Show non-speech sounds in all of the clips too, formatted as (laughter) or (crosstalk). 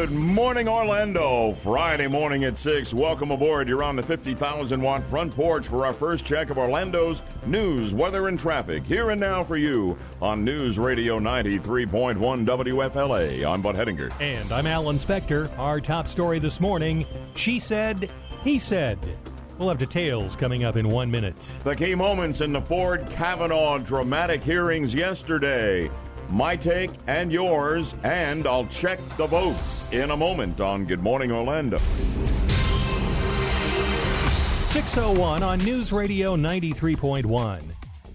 Good morning, Orlando. Friday morning at 6. Welcome aboard. You're on the 50,000 watt front porch for our first check of Orlando's news, weather, and traffic. Here and now for you on News Radio 93.1 WFLA. I'm Bud Hedinger. And I'm Alan Spector. Our top story this morning She said, he said. We'll have details coming up in one minute. The key moments in the Ford Kavanaugh dramatic hearings yesterday my take and yours, and I'll check the votes in a moment on Good Morning Orlando. 601 on News Radio 93.1.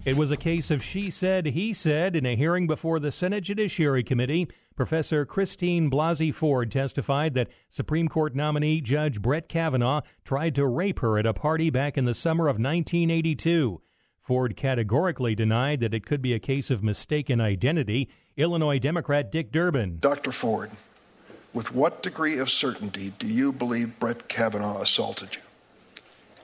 It was a case of she said, he said in a hearing before the Senate Judiciary Committee. Professor Christine Blasey Ford testified that Supreme Court nominee Judge Brett Kavanaugh tried to rape her at a party back in the summer of 1982. Ford categorically denied that it could be a case of mistaken identity. Illinois Democrat Dick Durbin. Dr. Ford, with what degree of certainty do you believe Brett Kavanaugh assaulted you?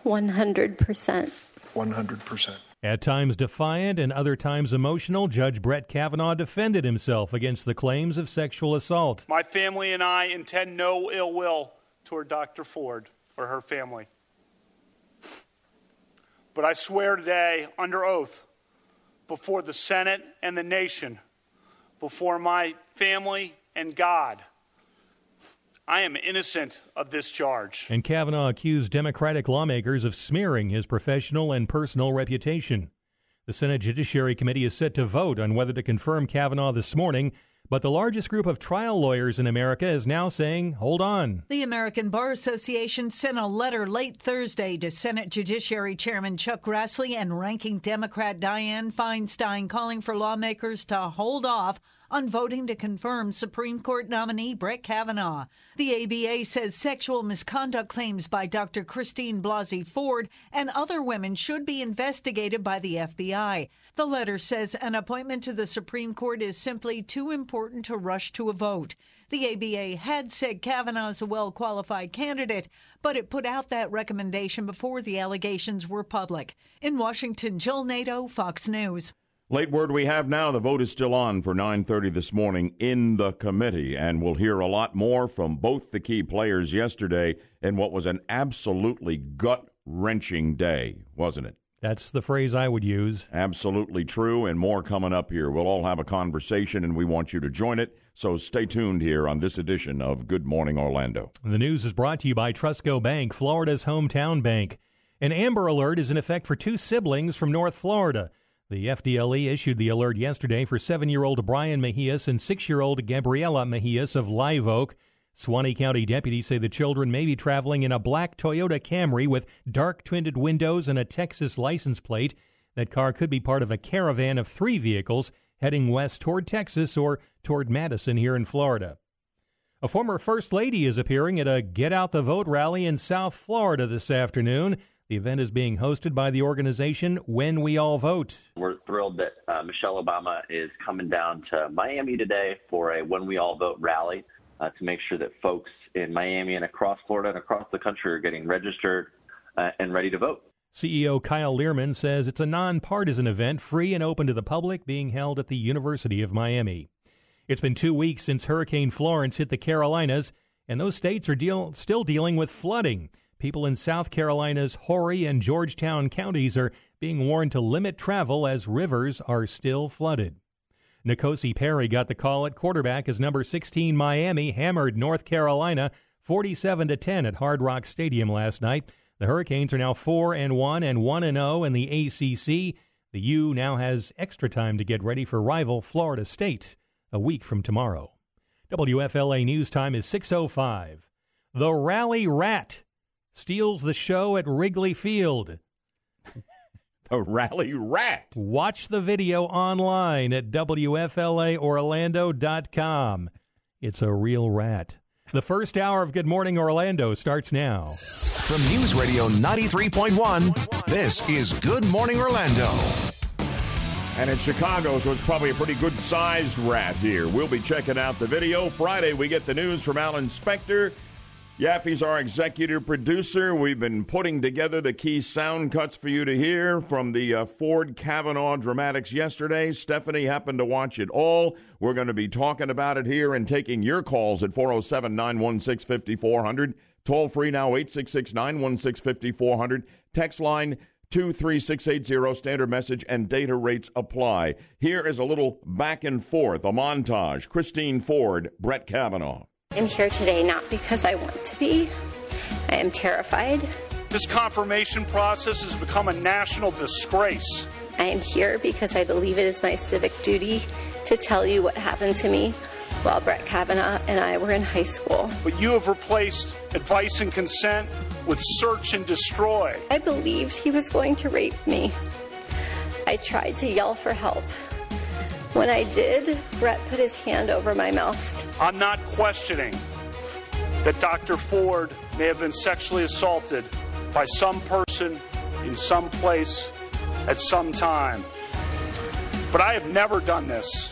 100%. 100%. At times defiant and other times emotional, Judge Brett Kavanaugh defended himself against the claims of sexual assault. My family and I intend no ill will toward Dr. Ford or her family. But I swear today, under oath, before the Senate and the nation, before my family and God, I am innocent of this charge. And Kavanaugh accused Democratic lawmakers of smearing his professional and personal reputation. The Senate Judiciary Committee is set to vote on whether to confirm Kavanaugh this morning but the largest group of trial lawyers in America is now saying, hold on. The American Bar Association sent a letter late Thursday to Senate Judiciary Chairman Chuck Grassley and ranking Democrat Dianne Feinstein calling for lawmakers to hold off on voting to confirm Supreme Court nominee Brett Kavanaugh. The ABA says sexual misconduct claims by Dr. Christine Blasey Ford and other women should be investigated by the FBI. The letter says an appointment to the Supreme Court is simply too important to rush to a vote. The ABA had said Kavanaugh is a well qualified candidate, but it put out that recommendation before the allegations were public. In Washington, Jill Nato, Fox News. Late word we have now, the vote is still on for 9:30 this morning in the committee and we'll hear a lot more from both the key players yesterday in what was an absolutely gut-wrenching day, wasn't it? That's the phrase I would use. Absolutely true, and more coming up here. We'll all have a conversation, and we want you to join it. So stay tuned here on this edition of Good Morning Orlando. The news is brought to you by TrustCo Bank, Florida's hometown bank. An Amber Alert is in effect for two siblings from North Florida. The FDLE issued the alert yesterday for seven year old Brian Mejias and six year old Gabriela Mejias of Live Oak. Suwannee County deputies say the children may be traveling in a black Toyota Camry with dark tinted windows and a Texas license plate. That car could be part of a caravan of three vehicles heading west toward Texas or toward Madison here in Florida. A former First Lady is appearing at a Get Out the Vote rally in South Florida this afternoon. The event is being hosted by the organization When We All Vote. We're thrilled that uh, Michelle Obama is coming down to Miami today for a When We All Vote rally uh, to make sure that folks in Miami and across Florida and across the country are getting registered uh, and ready to vote. CEO Kyle Lierman says it's a nonpartisan event, free and open to the public, being held at the University of Miami. It's been two weeks since Hurricane Florence hit the Carolinas, and those states are deal- still dealing with flooding. People in South Carolina's Horry and Georgetown counties are being warned to limit travel as rivers are still flooded. N'Kosi Perry got the call at quarterback as number 16 Miami hammered North Carolina 47 to 10 at Hard Rock Stadium last night. The Hurricanes are now 4 and 1 and 1 and 0 in the ACC. The U now has extra time to get ready for rival Florida State a week from tomorrow. WFLA News Time is 6:05. The Rally Rat steals the show at Wrigley Field. (laughs) the rally rat. Watch the video online at WFLAOrlando.com. It's a real rat. The first hour of Good Morning Orlando starts now. From News Radio 93.1, this is Good Morning Orlando. And it's Chicago, so it's probably a pretty good sized rat here. We'll be checking out the video. Friday, we get the news from Alan Spector. Yaffee's our executive producer. We've been putting together the key sound cuts for you to hear from the uh, Ford Kavanaugh dramatics yesterday. Stephanie happened to watch it all. We're going to be talking about it here and taking your calls at 407 916 5400. Toll free now 866 916 5400. Text line 23680 standard message and data rates apply. Here is a little back and forth, a montage. Christine Ford, Brett Kavanaugh. I'm here today not because I want to be. I am terrified. This confirmation process has become a national disgrace. I am here because I believe it is my civic duty to tell you what happened to me while Brett Kavanaugh and I were in high school. But you have replaced advice and consent with search and destroy. I believed he was going to rape me. I tried to yell for help. When I did, Brett put his hand over my mouth. I'm not questioning that Dr. Ford may have been sexually assaulted by some person in some place at some time. But I have never done this.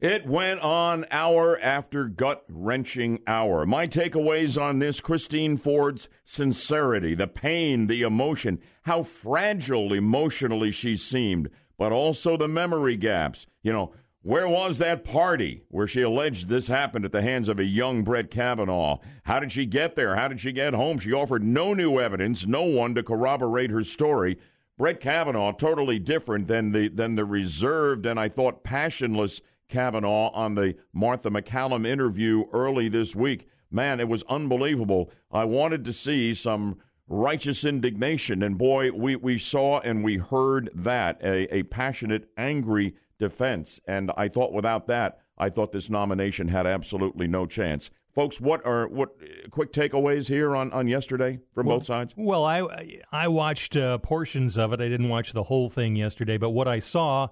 It went on hour after gut wrenching hour. My takeaways on this Christine Ford's sincerity, the pain, the emotion, how fragile emotionally she seemed but also the memory gaps. You know, where was that party where she alleged this happened at the hands of a young Brett Kavanaugh? How did she get there? How did she get home? She offered no new evidence, no one to corroborate her story. Brett Kavanaugh, totally different than the than the reserved and I thought passionless Kavanaugh on the Martha MacCallum interview early this week. Man, it was unbelievable. I wanted to see some righteous indignation. And boy, we, we saw and we heard that a, a passionate, angry defense. And I thought without that, I thought this nomination had absolutely no chance. Folks, what are what quick takeaways here on, on yesterday from well, both sides? Well, I I watched uh, portions of it. I didn't watch the whole thing yesterday, but what I saw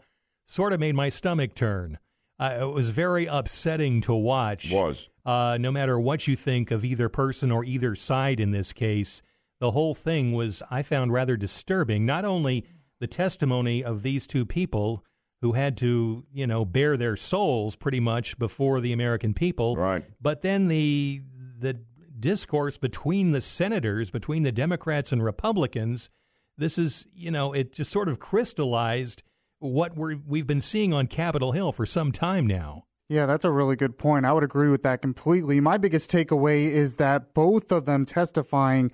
sort of made my stomach turn. Uh, it was very upsetting to watch. Was uh, no matter what you think of either person or either side in this case, the whole thing was, I found rather disturbing. Not only the testimony of these two people who had to, you know, bare their souls pretty much before the American people, right? But then the the discourse between the senators, between the Democrats and Republicans, this is, you know, it just sort of crystallized what we're we've been seeing on Capitol Hill for some time now. Yeah, that's a really good point. I would agree with that completely. My biggest takeaway is that both of them testifying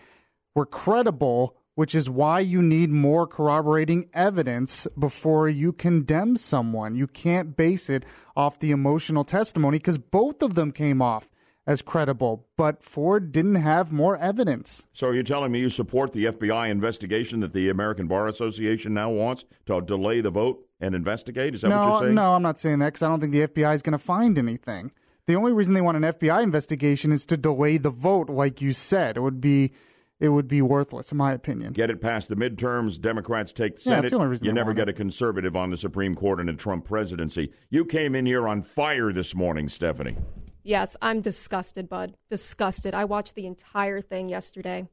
were credible, which is why you need more corroborating evidence before you condemn someone. You can't base it off the emotional testimony because both of them came off as credible, but Ford didn't have more evidence. So you're telling me you support the FBI investigation that the American Bar Association now wants to delay the vote and investigate? Is that no, what you're saying? No, I'm not saying that because I don't think the FBI is going to find anything. The only reason they want an FBI investigation is to delay the vote, like you said. It would be it would be worthless, in my opinion. Get it past the midterms. Democrats take the Senate. Yeah, that's the only reason you never want get it. a conservative on the Supreme Court in a Trump presidency. You came in here on fire this morning, Stephanie. Yes, I'm disgusted, Bud. Disgusted. I watched the entire thing yesterday.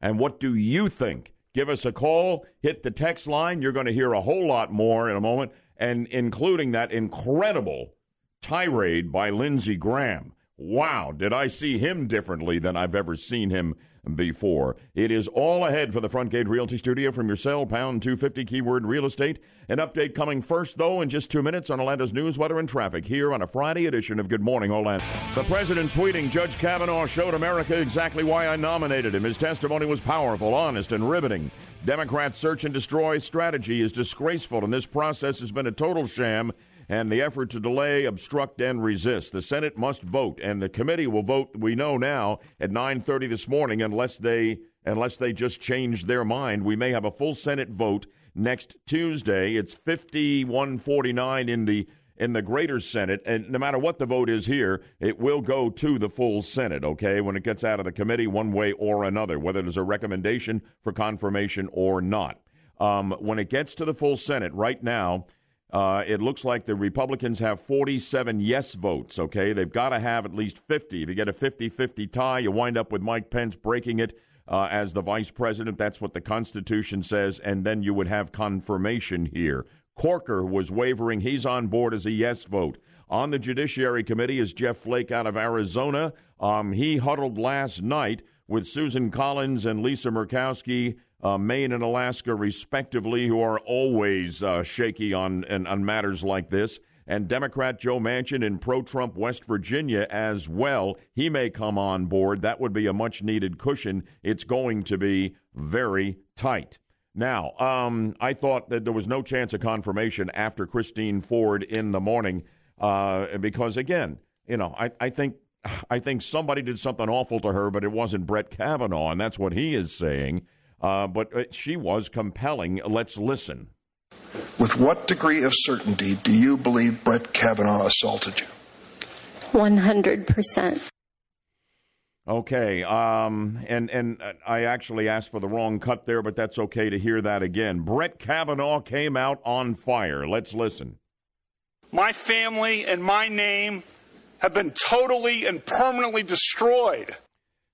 And what do you think? Give us a call, hit the text line. You're going to hear a whole lot more in a moment, and including that incredible tirade by Lindsey Graham. Wow, did I see him differently than I've ever seen him before. It is all ahead for the Front Gate Realty Studio from your cell, pound 250 keyword real estate. An update coming first, though, in just two minutes on Orlando's news, weather, and traffic here on a Friday edition of Good Morning Orlando. The president tweeting Judge Kavanaugh showed America exactly why I nominated him. His testimony was powerful, honest, and riveting. Democrats' search and destroy strategy is disgraceful, and this process has been a total sham and the effort to delay, obstruct, and resist. The Senate must vote, and the committee will vote. We know now at 9:30 this morning, unless they unless they just change their mind. We may have a full Senate vote next Tuesday. It's 51-49 in the in the greater Senate, and no matter what the vote is here, it will go to the full Senate, okay, when it gets out of the committee one way or another, whether there's a recommendation for confirmation or not. Um, when it gets to the full Senate, right now, uh, it looks like the Republicans have 47 yes votes, okay? They've got to have at least 50. If you get a 50 50 tie, you wind up with Mike Pence breaking it uh, as the vice president. That's what the Constitution says, and then you would have confirmation here. Corker was wavering. He's on board as a yes vote. On the Judiciary Committee is Jeff Flake out of Arizona. Um, he huddled last night with Susan Collins and Lisa Murkowski, uh, Maine and Alaska, respectively, who are always uh, shaky on, on, on matters like this and Democrat Joe Manchin in pro Trump West Virginia as well. He may come on board. That would be a much needed cushion. It's going to be very tight. Now, um, I thought that there was no chance of confirmation after Christine Ford in the morning uh, because, again, you know, I, I think I think somebody did something awful to her, but it wasn't Brett Kavanaugh, and that's what he is saying. Uh, but uh, she was compelling. Let's listen. With what degree of certainty do you believe Brett Kavanaugh assaulted you? 100%. Okay, um, and and I actually asked for the wrong cut there, but that's okay to hear that again. Brett Kavanaugh came out on fire. Let's listen. My family and my name have been totally and permanently destroyed.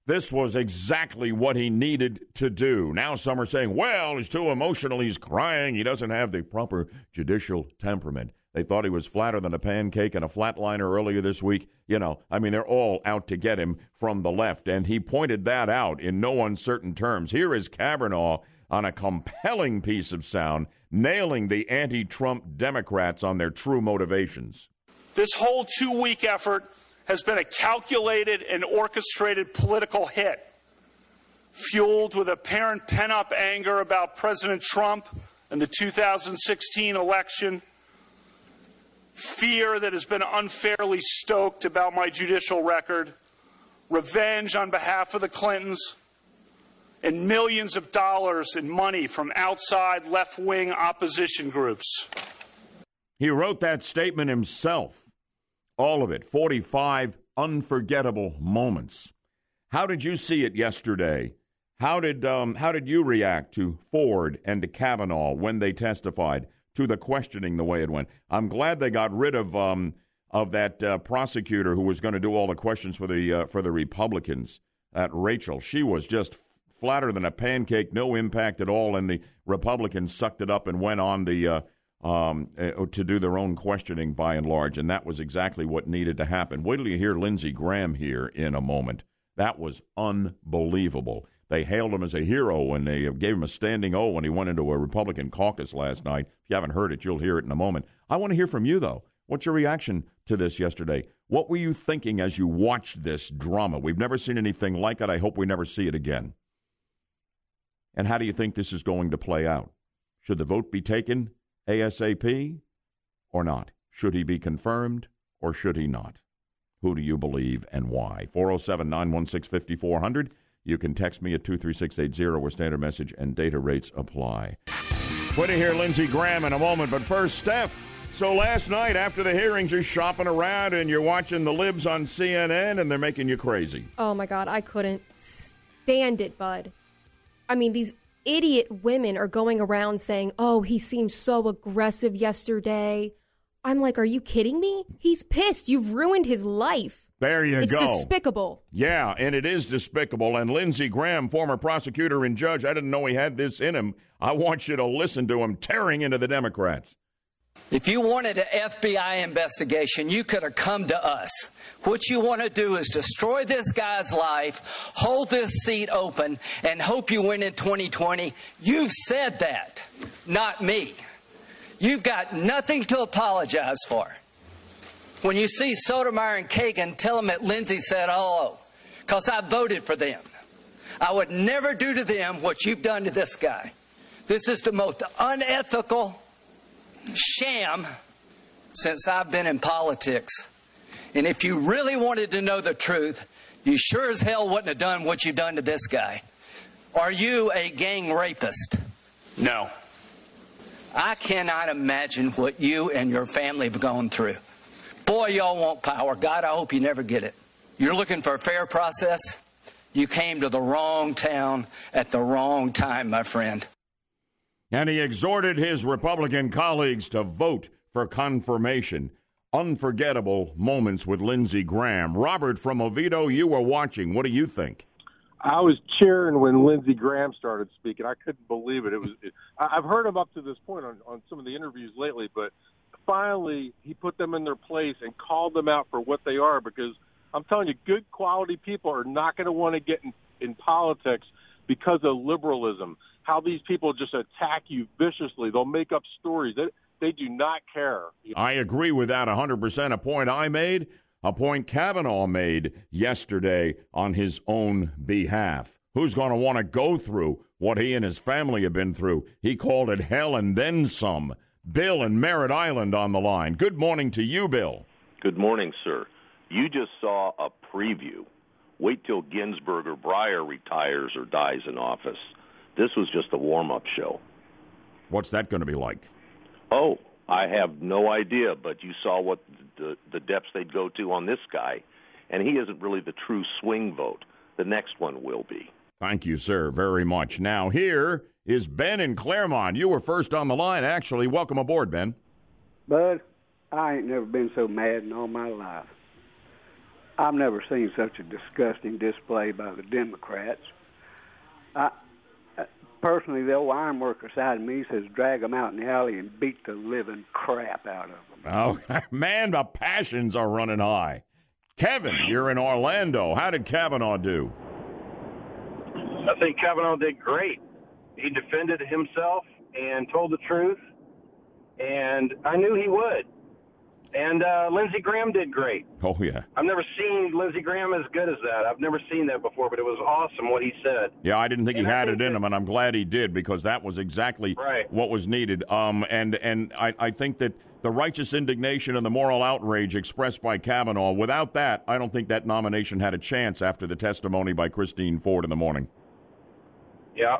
This was exactly what he needed to do. Now some are saying, well, he's too emotional, he's crying, he doesn't have the proper judicial temperament. They thought he was flatter than a pancake and a flatliner earlier this week. You know, I mean, they're all out to get him from the left, and he pointed that out in no uncertain terms. Here is Kavanaugh on a compelling piece of sound, nailing the anti Trump Democrats on their true motivations. This whole two week effort has been a calculated and orchestrated political hit, fueled with apparent pent up anger about President Trump and the 2016 election, fear that has been unfairly stoked about my judicial record, revenge on behalf of the Clintons, and millions of dollars in money from outside left wing opposition groups. He wrote that statement himself. All of it. 45 unforgettable moments. How did you see it yesterday? How did, um, how did you react to Ford and to Kavanaugh when they testified, to the questioning the way it went? I'm glad they got rid of, um, of that uh, prosecutor who was going to do all the questions for the, uh, for the Republicans, that Rachel. She was just flatter than a pancake, no impact at all, and the Republicans sucked it up and went on the uh, um, uh, to do their own questioning by and large, and that was exactly what needed to happen. Wait till you hear Lindsey Graham here in a moment. That was unbelievable. They hailed him as a hero and they gave him a standing O when he went into a Republican caucus last night. If you haven't heard it, you'll hear it in a moment. I want to hear from you, though. What's your reaction to this yesterday? What were you thinking as you watched this drama? We've never seen anything like it. I hope we never see it again. And how do you think this is going to play out? Should the vote be taken ASAP or not? Should he be confirmed or should he not? Who do you believe and why? 407 916 5400. You can text me at 23680 where standard message and data rates apply. We're to hear Lindsey Graham in a moment, but first, Steph. So last night after the hearings, you're shopping around and you're watching the libs on CNN and they're making you crazy. Oh my God, I couldn't stand it, bud. I mean, these idiot women are going around saying, oh, he seemed so aggressive yesterday. I'm like, are you kidding me? He's pissed. You've ruined his life. There you it's go. It's despicable. Yeah, and it is despicable. And Lindsey Graham, former prosecutor and judge, I didn't know he had this in him. I want you to listen to him tearing into the Democrats. If you wanted an FBI investigation, you could have come to us. What you want to do is destroy this guy's life, hold this seat open, and hope you win in 2020. You've said that, not me. You've got nothing to apologize for. When you see Sotomayor and Kagan, tell them that Lindsey said oh, hello, because I voted for them. I would never do to them what you've done to this guy. This is the most unethical sham since I've been in politics. And if you really wanted to know the truth, you sure as hell wouldn't have done what you've done to this guy. Are you a gang rapist? No. I cannot imagine what you and your family have gone through. Boy, y'all want power. God, I hope you never get it. You're looking for a fair process? You came to the wrong town at the wrong time, my friend and he exhorted his Republican colleagues to vote for confirmation. Unforgettable moments with Lindsey Graham. Robert from Oviedo, you were watching. What do you think? I was cheering when Lindsey Graham started speaking. I couldn't believe it. It was. It, I've heard him up to this point on, on some of the interviews lately, but finally he put them in their place and called them out for what they are because I'm telling you, good quality people are not going to want to get in, in politics because of liberalism. How these people just attack you viciously. They'll make up stories. They, they do not care. I agree with that 100%. A point I made, a point Kavanaugh made yesterday on his own behalf. Who's going to want to go through what he and his family have been through? He called it hell and then some. Bill in Merritt Island on the line. Good morning to you, Bill. Good morning, sir. You just saw a preview. Wait till Ginsburg or Breyer retires or dies in office. This was just a warm up show. What's that going to be like? Oh, I have no idea, but you saw what the, the depths they'd go to on this guy, and he isn't really the true swing vote. The next one will be. Thank you, sir, very much. Now, here is Ben in Clermont. You were first on the line, actually. Welcome aboard, Ben. Bud, I ain't never been so mad in all my life. I've never seen such a disgusting display by the Democrats. I, uh, personally, the old ironworker side of me says drag them out in the alley and beat the living crap out of them. (laughs) Oh, man, the passions are running high. Kevin, you're in Orlando. How did Kavanaugh do? I think Kavanaugh did great. He defended himself and told the truth, and I knew he would. And uh, Lindsey Graham did great. Oh yeah. I've never seen Lindsey Graham as good as that. I've never seen that before, but it was awesome what he said. Yeah, I didn't think and he had it in him, and I'm glad he did because that was exactly right. what was needed. Um, and and I, I think that the righteous indignation and the moral outrage expressed by Kavanaugh, without that, I don't think that nomination had a chance after the testimony by Christine Ford in the morning. Yeah.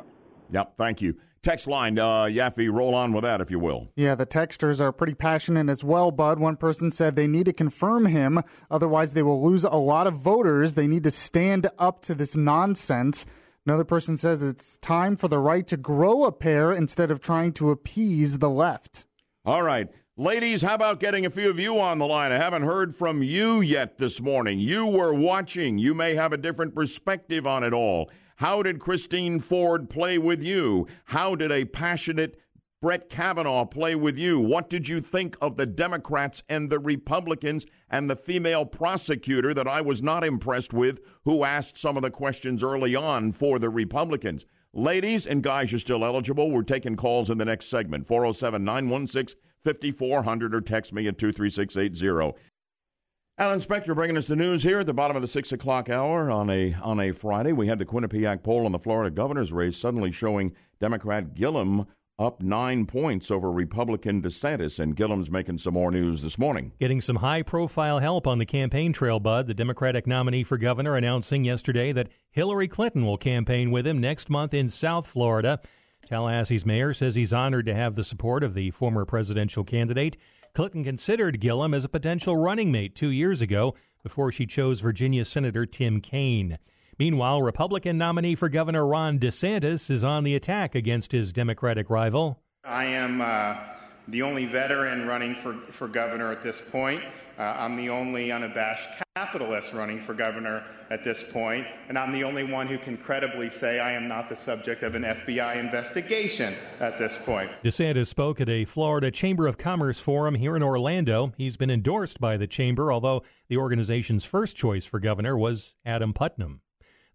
Yep. Thank you. Text line, uh, Yaffee, roll on with that, if you will. Yeah, the texters are pretty passionate as well, Bud. One person said they need to confirm him, otherwise, they will lose a lot of voters. They need to stand up to this nonsense. Another person says it's time for the right to grow a pair instead of trying to appease the left. All right. Ladies, how about getting a few of you on the line? I haven't heard from you yet this morning. You were watching. You may have a different perspective on it all. How did Christine Ford play with you? How did a passionate Brett Kavanaugh play with you? What did you think of the Democrats and the Republicans and the female prosecutor that I was not impressed with, who asked some of the questions early on for the Republicans? Ladies and guys, you're still eligible. We're taking calls in the next segment 407 916 5400 or text me at 23680. Alan Spector bringing us the news here at the bottom of the six o'clock hour on a on a Friday. We had the Quinnipiac poll on the Florida governor's race suddenly showing Democrat Gillum up nine points over Republican DeSantis, and Gillum's making some more news this morning. Getting some high profile help on the campaign trail, Bud. The Democratic nominee for governor announcing yesterday that Hillary Clinton will campaign with him next month in South Florida. Tallahassee's mayor says he's honored to have the support of the former presidential candidate. Clinton considered Gillum as a potential running mate two years ago before she chose Virginia Senator Tim Kaine. Meanwhile, Republican nominee for Governor Ron DeSantis is on the attack against his Democratic rival. I am uh, the only veteran running for, for governor at this point. Uh, I'm the only unabashed capitalist running for governor at this point, and I'm the only one who can credibly say I am not the subject of an FBI investigation at this point. DeSantis spoke at a Florida Chamber of Commerce forum here in Orlando. He's been endorsed by the chamber, although the organization's first choice for governor was Adam Putnam.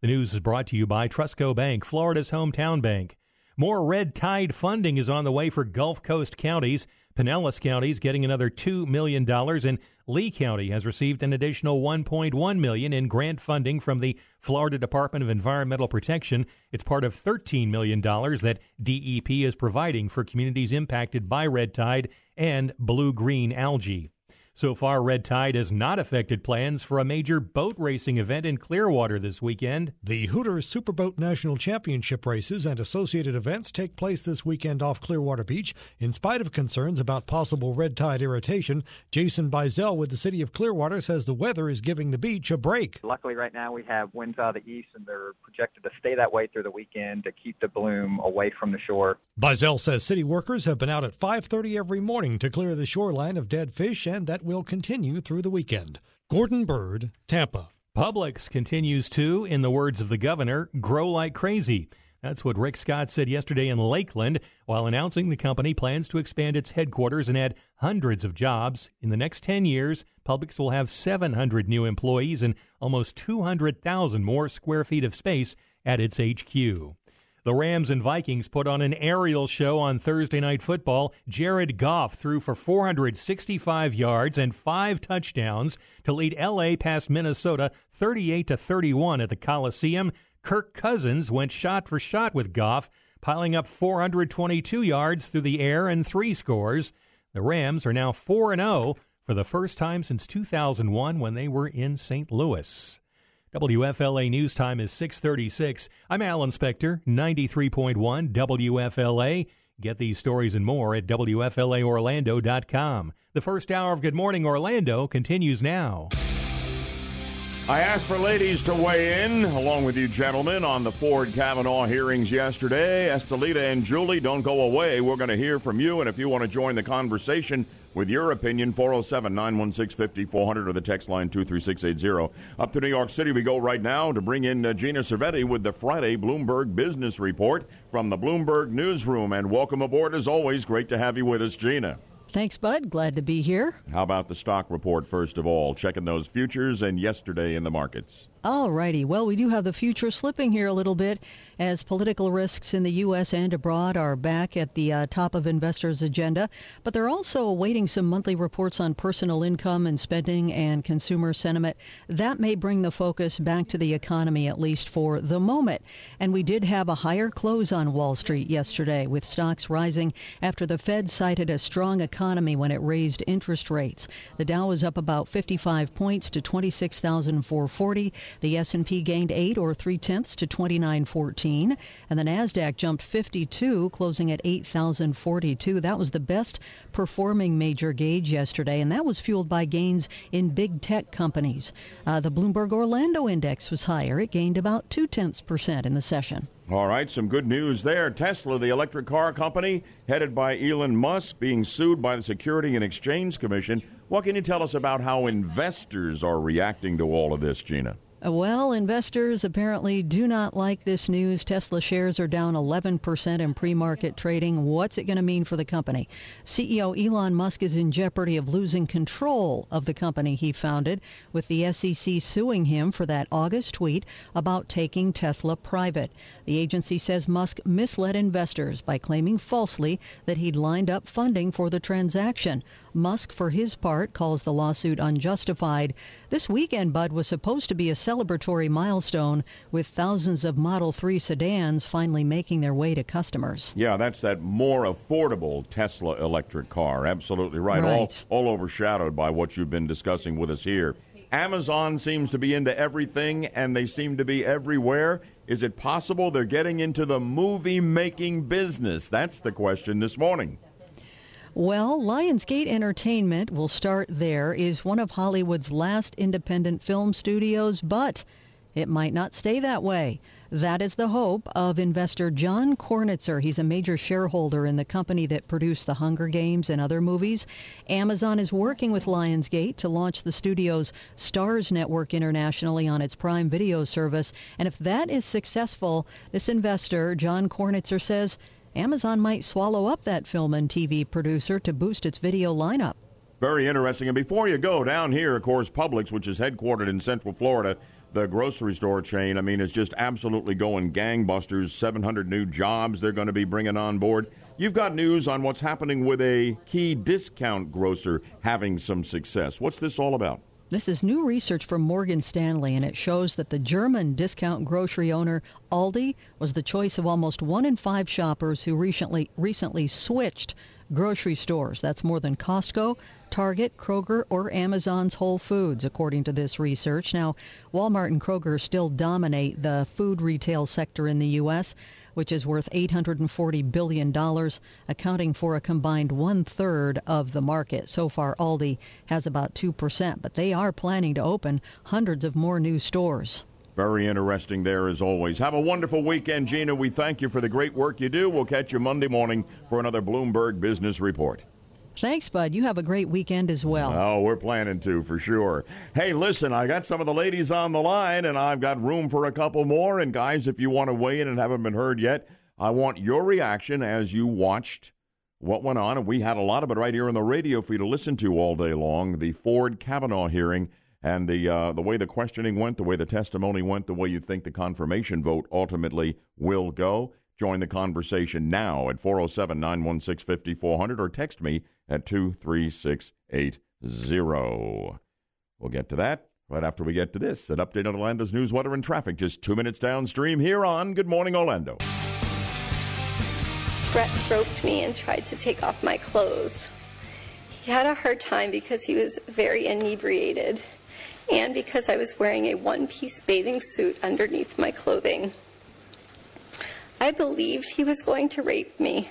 The news is brought to you by TrustCo Bank, Florida's hometown bank. More red tide funding is on the way for Gulf Coast counties. Pinellas County is getting another $2 million, and Lee County has received an additional 1.1 million in grant funding from the Florida Department of Environmental Protection. It's part of $13 million that DEP is providing for communities impacted by red tide and blue-green algae. So far, red tide has not affected plans for a major boat racing event in Clearwater this weekend. The Hooters Superboat National Championship races and associated events take place this weekend off Clearwater Beach. In spite of concerns about possible red tide irritation, Jason Bizel with the city of Clearwater says the weather is giving the beach a break. Luckily, right now we have winds out of the east, and they're projected to stay that way through the weekend to keep the bloom away from the shore. Bizel says city workers have been out at 5:30 every morning to clear the shoreline of dead fish, and that will continue through the weekend. Gordon Bird, Tampa. Publix continues to, in the words of the governor, grow like crazy. That's what Rick Scott said yesterday in Lakeland while announcing the company plans to expand its headquarters and add hundreds of jobs. In the next 10 years, Publix will have 700 new employees and almost 200,000 more square feet of space at its HQ. The Rams and Vikings put on an aerial show on Thursday Night Football. Jared Goff threw for 465 yards and five touchdowns to lead LA past Minnesota 38 to 31 at the Coliseum. Kirk Cousins went shot for shot with Goff, piling up 422 yards through the air and three scores. The Rams are now 4 0 for the first time since 2001 when they were in St. Louis. WFLA News Time is 636. I'm Alan Spector, 93.1 WFLA. Get these stories and more at WFLAOrlando.com. The first hour of Good Morning Orlando continues now. I asked for ladies to weigh in, along with you gentlemen, on the Ford Kavanaugh hearings yesterday. Estelita and Julie, don't go away. We're going to hear from you, and if you want to join the conversation with your opinion, 407 916 5400 or the text line 23680. Up to New York City we go right now to bring in uh, Gina Cervetti with the Friday Bloomberg Business Report from the Bloomberg Newsroom. And welcome aboard as always. Great to have you with us, Gina. Thanks, Bud. Glad to be here. How about the stock report, first of all? Checking those futures and yesterday in the markets. All righty. Well, we do have the future slipping here a little bit as political risks in the U.S. and abroad are back at the uh, top of investors' agenda. But they're also awaiting some monthly reports on personal income and spending and consumer sentiment. That may bring the focus back to the economy, at least for the moment. And we did have a higher close on Wall Street yesterday, with stocks rising after the Fed cited a strong economy when it raised interest rates. The Dow was up about 55 points to 26,440. The S&P gained 8 or 3 tenths to 2914, and the Nasdaq jumped 52, closing at 8,042. That was the best performing major gauge yesterday, and that was fueled by gains in big tech companies. Uh, the Bloomberg Orlando Index was higher; it gained about two tenths percent in the session. All right, some good news there. Tesla, the electric car company headed by Elon Musk, being sued by the Security and Exchange Commission. What can you tell us about how investors are reacting to all of this, Gina? Well, investors apparently do not like this news. Tesla shares are down 11% in pre market trading. What's it going to mean for the company? CEO Elon Musk is in jeopardy of losing control of the company he founded, with the SEC suing him for that August tweet about taking Tesla private. The agency says Musk misled investors by claiming falsely that he'd lined up funding for the transaction. Musk, for his part, calls the lawsuit unjustified. This weekend, Bud, was supposed to be a celebratory milestone with thousands of Model 3 sedans finally making their way to customers. Yeah, that's that more affordable Tesla electric car. Absolutely right. right. All, all overshadowed by what you've been discussing with us here. Amazon seems to be into everything and they seem to be everywhere. Is it possible they're getting into the movie making business? That's the question this morning. Well, Lionsgate Entertainment will start there, is one of Hollywood's last independent film studios, but it might not stay that way. That is the hope of investor John Kornitzer. He's a major shareholder in the company that produced The Hunger Games and other movies. Amazon is working with Lionsgate to launch the studio's Starz network internationally on its Prime Video service. And if that is successful, this investor, John Kornitzer, says Amazon might swallow up that film and TV producer to boost its video lineup. Very interesting. And before you go down here, of course, Publix, which is headquartered in Central Florida, the grocery store chain, I mean, is just absolutely going gangbusters. 700 new jobs they're going to be bringing on board. You've got news on what's happening with a key discount grocer having some success. What's this all about? This is new research from Morgan Stanley, and it shows that the German discount grocery owner Aldi was the choice of almost one in five shoppers who recently recently switched grocery stores. That's more than Costco, Target, Kroger, or Amazon's Whole Foods, according to this research. Now, Walmart and Kroger still dominate the food retail sector in the U.S which is worth $840 billion, accounting for a combined one third of the market. So far, Aldi has about 2%, but they are planning to open hundreds of more new stores. Very interesting there as always. Have a wonderful weekend, Gina. We thank you for the great work you do. We'll catch you Monday morning for another Bloomberg Business Report. Thanks, Bud. You have a great weekend as well. Oh, we're planning to for sure. Hey, listen, I got some of the ladies on the line, and I've got room for a couple more. And guys, if you want to weigh in and haven't been heard yet, I want your reaction as you watched what went on, and we had a lot of it right here on the radio for you to listen to all day long. The Ford Kavanaugh hearing and the uh, the way the questioning went, the way the testimony went, the way you think the confirmation vote ultimately will go. Join the conversation now at 407 916 5400 or text me at 23680. We'll get to that right after we get to this. An update on Orlando's news, weather, and traffic just two minutes downstream here on Good Morning Orlando. Brett groped me and tried to take off my clothes. He had a hard time because he was very inebriated and because I was wearing a one piece bathing suit underneath my clothing. I believed he was going to rape me.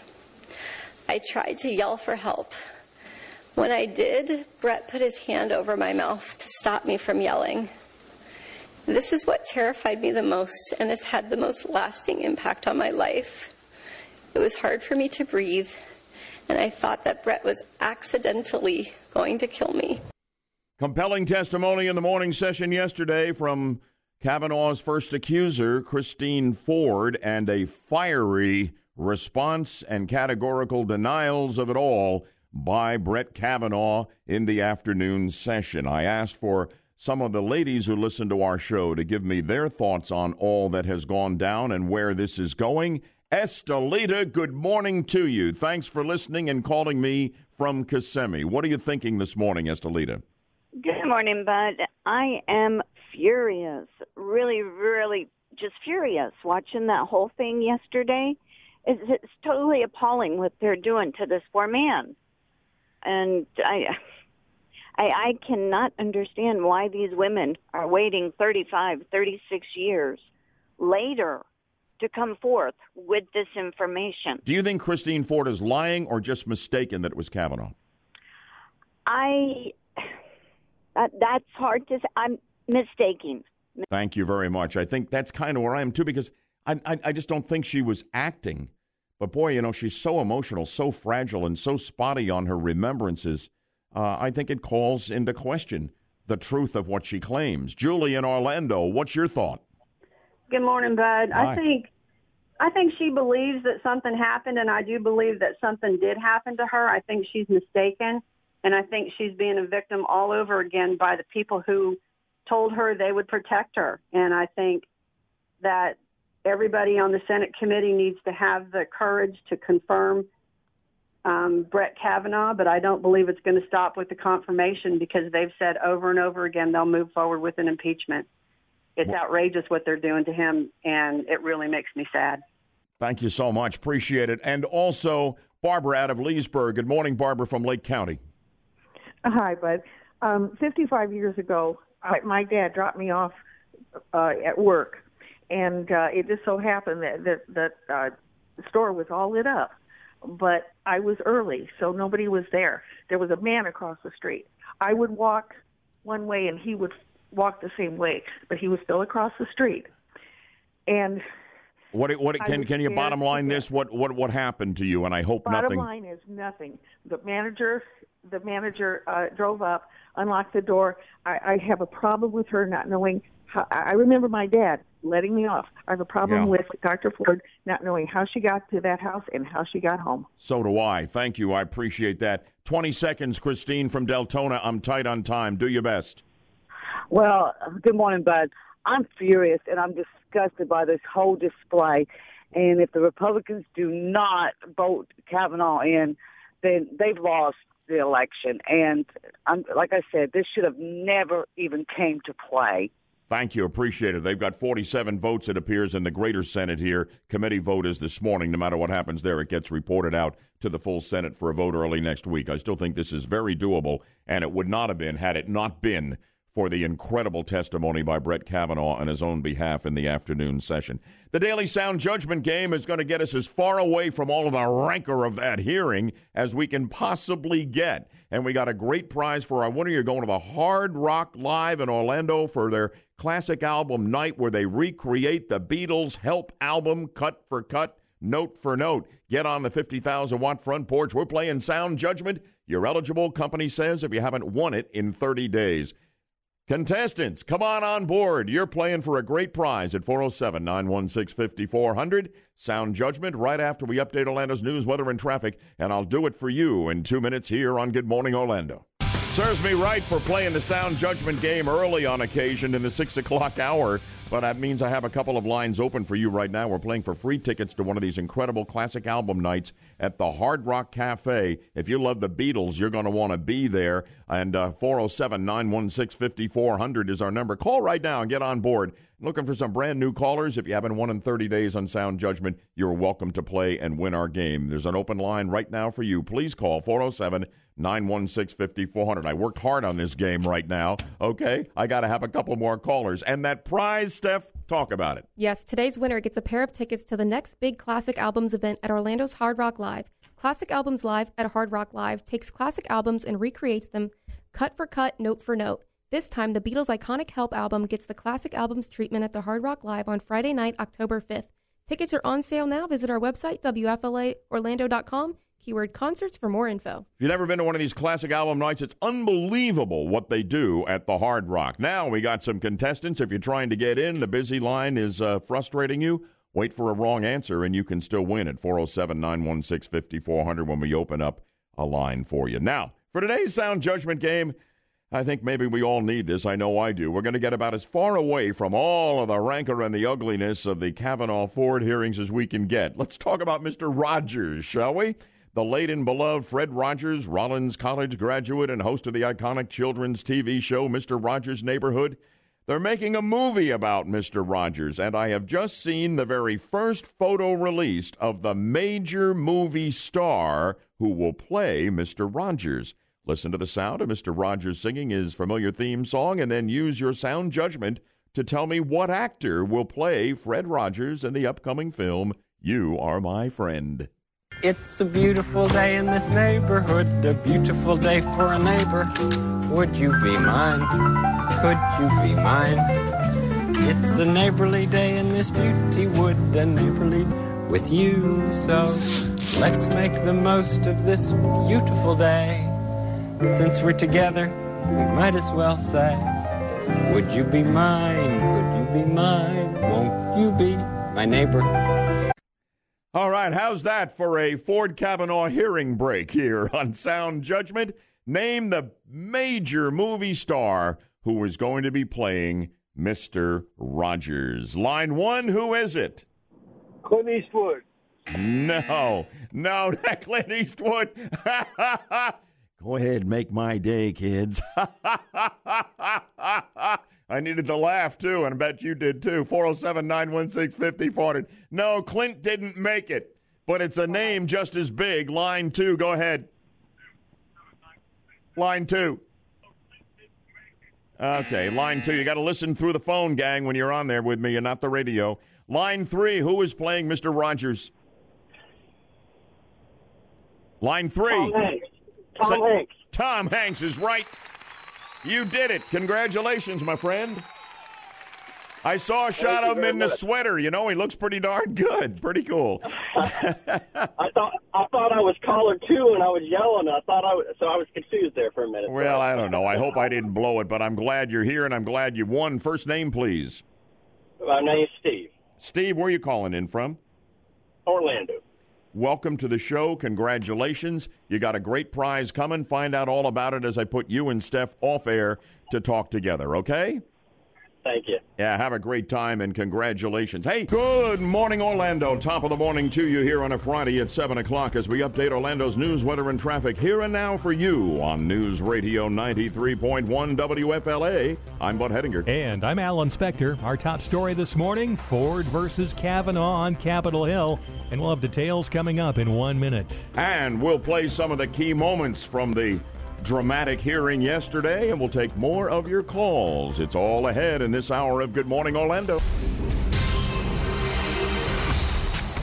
I tried to yell for help. When I did, Brett put his hand over my mouth to stop me from yelling. This is what terrified me the most and has had the most lasting impact on my life. It was hard for me to breathe, and I thought that Brett was accidentally going to kill me. Compelling testimony in the morning session yesterday from Kavanaugh's first accuser, Christine Ford, and a fiery response and categorical denials of it all by Brett Kavanaugh in the afternoon session. I asked for some of the ladies who listen to our show to give me their thoughts on all that has gone down and where this is going. Estelita, good morning to you. Thanks for listening and calling me from Kissimmee. What are you thinking this morning, Estelita? Good morning, Bud. I am furious, really, really just furious watching that whole thing yesterday. It's, it's totally appalling what they're doing to this poor man, and I, I, I cannot understand why these women are waiting 35, 36 years later to come forth with this information. Do you think Christine Ford is lying or just mistaken that it was Kavanaugh? I that, that's hard to say. I'm mistaking. Thank you very much. I think that's kind of where I am too, because I, I, I just don't think she was acting. But boy, you know, she's so emotional, so fragile, and so spotty on her remembrances. Uh, I think it calls into question the truth of what she claims. Julie in Orlando, what's your thought? Good morning, Bud. Hi. I think I think she believes that something happened, and I do believe that something did happen to her. I think she's mistaken, and I think she's being a victim all over again by the people who told her they would protect her. And I think that everybody on the Senate committee needs to have the courage to confirm um, Brett Kavanaugh, but I don't believe it's going to stop with the confirmation because they've said over and over again they'll move forward with an impeachment. It's outrageous what they're doing to him, and it really makes me sad. Thank you so much. Appreciate it. And also, Barbara out of Leesburg. Good morning, Barbara from Lake County. Hi, Bud. Um, 55 years ago, I, my dad dropped me off uh, at work, and uh, it just so happened that that, that uh, the store was all lit up, but I was early, so nobody was there. There was a man across the street. I would walk one way, and he would walk the same way, but he was still across the street. And What what can can you bottom line this? What what what happened to you? And I hope Bottom nothing. line is nothing. The manager, the manager uh, drove up, unlocked the door. I, I have a problem with her not knowing. How, I remember my dad letting me off. I have a problem Yeah. with Dr. Ford not knowing how she got to that house and how she got home. So do I. Thank you. I appreciate that. Twenty seconds, Christine from Deltona. I'm tight on time. Do your best. Well, good morning, Bud. I'm furious and I'm disgusted by this whole display. And if the Republicans do not vote Kavanaugh in, then they've lost the election. And I'm, like I said, this should have never even came to play. Thank you. Appreciate it. They've got 47 votes, it appears, in the greater Senate here. Committee vote is this morning. No matter what happens there, it gets reported out to the full Senate for a vote early next week. I still think this is very doable, and it would not have been had it not been for the incredible testimony by Brett Kavanaugh on his own behalf in the afternoon session. The Daily Sound Judgment game is going to get us as far away from all of the rancor of that hearing as we can possibly get. And we got a great prize for our winner. You're going to the Hard Rock Live in Orlando for their classic album night where they recreate the Beatles' Help album cut for cut, note for note. Get on the 50,000 watt front porch. We're playing Sound Judgment. You're eligible, company says, if you haven't won it in 30 days. Contestants, come on on board. You're playing for a great prize at 407 916 5400. Sound judgment right after we update Orlando's news, weather, and traffic. And I'll do it for you in two minutes here on Good Morning Orlando. Serves me right for playing the sound judgment game early on occasion in the 6 o'clock hour. But that means I have a couple of lines open for you right now. We're playing for free tickets to one of these incredible classic album nights at the Hard Rock Cafe. If you love the Beatles, you're going to want to be there. And uh, 407 916 5400 is our number. Call right now and get on board. Looking for some brand new callers. If you haven't won in 30 days on Sound Judgment, you're welcome to play and win our game. There's an open line right now for you. Please call 407 916 5400. I worked hard on this game right now. Okay, I got to have a couple more callers. And that prize, Steph, talk about it. Yes, today's winner gets a pair of tickets to the next big Classic Albums event at Orlando's Hard Rock Live. Classic Albums Live at Hard Rock Live takes classic albums and recreates them cut for cut, note for note. This time, the Beatles' iconic Help album gets the classic albums treatment at the Hard Rock Live on Friday night, October 5th. Tickets are on sale now. Visit our website, WFLAOrlando.com, keyword concerts for more info. If you've never been to one of these classic album nights, it's unbelievable what they do at the Hard Rock. Now we got some contestants. If you're trying to get in, the busy line is uh, frustrating you. Wait for a wrong answer, and you can still win at 407 916 5400 when we open up a line for you. Now, for today's sound judgment game, I think maybe we all need this. I know I do. We're going to get about as far away from all of the rancor and the ugliness of the Kavanaugh Ford hearings as we can get. Let's talk about Mr. Rogers, shall we? The late and beloved Fred Rogers, Rollins College graduate and host of the iconic children's TV show Mr. Rogers' Neighborhood. They're making a movie about Mr. Rogers, and I have just seen the very first photo released of the major movie star who will play Mr. Rogers. Listen to the sound of Mr. Rogers singing his familiar theme song and then use your sound judgment to tell me what actor will play Fred Rogers in the upcoming film You Are My Friend. It's a beautiful day in this neighborhood, a beautiful day for a neighbor. Would you be mine? Could you be mine? It's a neighborly day in this beauty wood, a neighborly with you. So let's make the most of this beautiful day. Since we're together, we might as well say, Would you be mine? Could you be mine? Won't you be my neighbor? All right, how's that for a Ford Kavanaugh hearing break here (laughs) on Sound Judgment? Name the major movie star who is going to be playing Mr. Rogers. Line one, who is it? Clint Eastwood. No, no, (laughs) not Clint Eastwood. (laughs) Go ahead, make my day, kids. I needed the laugh too, and I bet you did too. 407 916 5400. No, Clint didn't make it, but it's a name just as big. Line two, go ahead. Line two. Okay, line two. You got to listen through the phone, gang, when you're on there with me and not the radio. Line three, who is playing Mr. Rogers? Line three. Tom Hanks. Tom Hanks. Tom Hanks is right. You did it. Congratulations, my friend. I saw a shot of him in the sweater. You know, he looks pretty darn good. Pretty cool. (laughs) I thought I thought I was caller two, and I was yelling. I thought I was, so I was confused there for a minute. Well, I don't know. I hope I didn't blow it, but I'm glad you're here and I'm glad you won. First name, please. My name's Steve. Steve, where are you calling in from? Orlando. Welcome to the show. Congratulations. You got a great prize coming. Find out all about it as I put you and Steph off air to talk together, okay? Thank you. Yeah, have a great time and congratulations. Hey, good morning, Orlando. Top of the morning to you here on a Friday at 7 o'clock as we update Orlando's news, weather, and traffic here and now for you on News Radio 93.1 WFLA. I'm Bud Hedinger. And I'm Alan Spector. Our top story this morning Ford versus Kavanaugh on Capitol Hill. And we'll have details coming up in one minute. And we'll play some of the key moments from the dramatic hearing yesterday, and we'll take more of your calls. It's all ahead in this hour of Good Morning Orlando.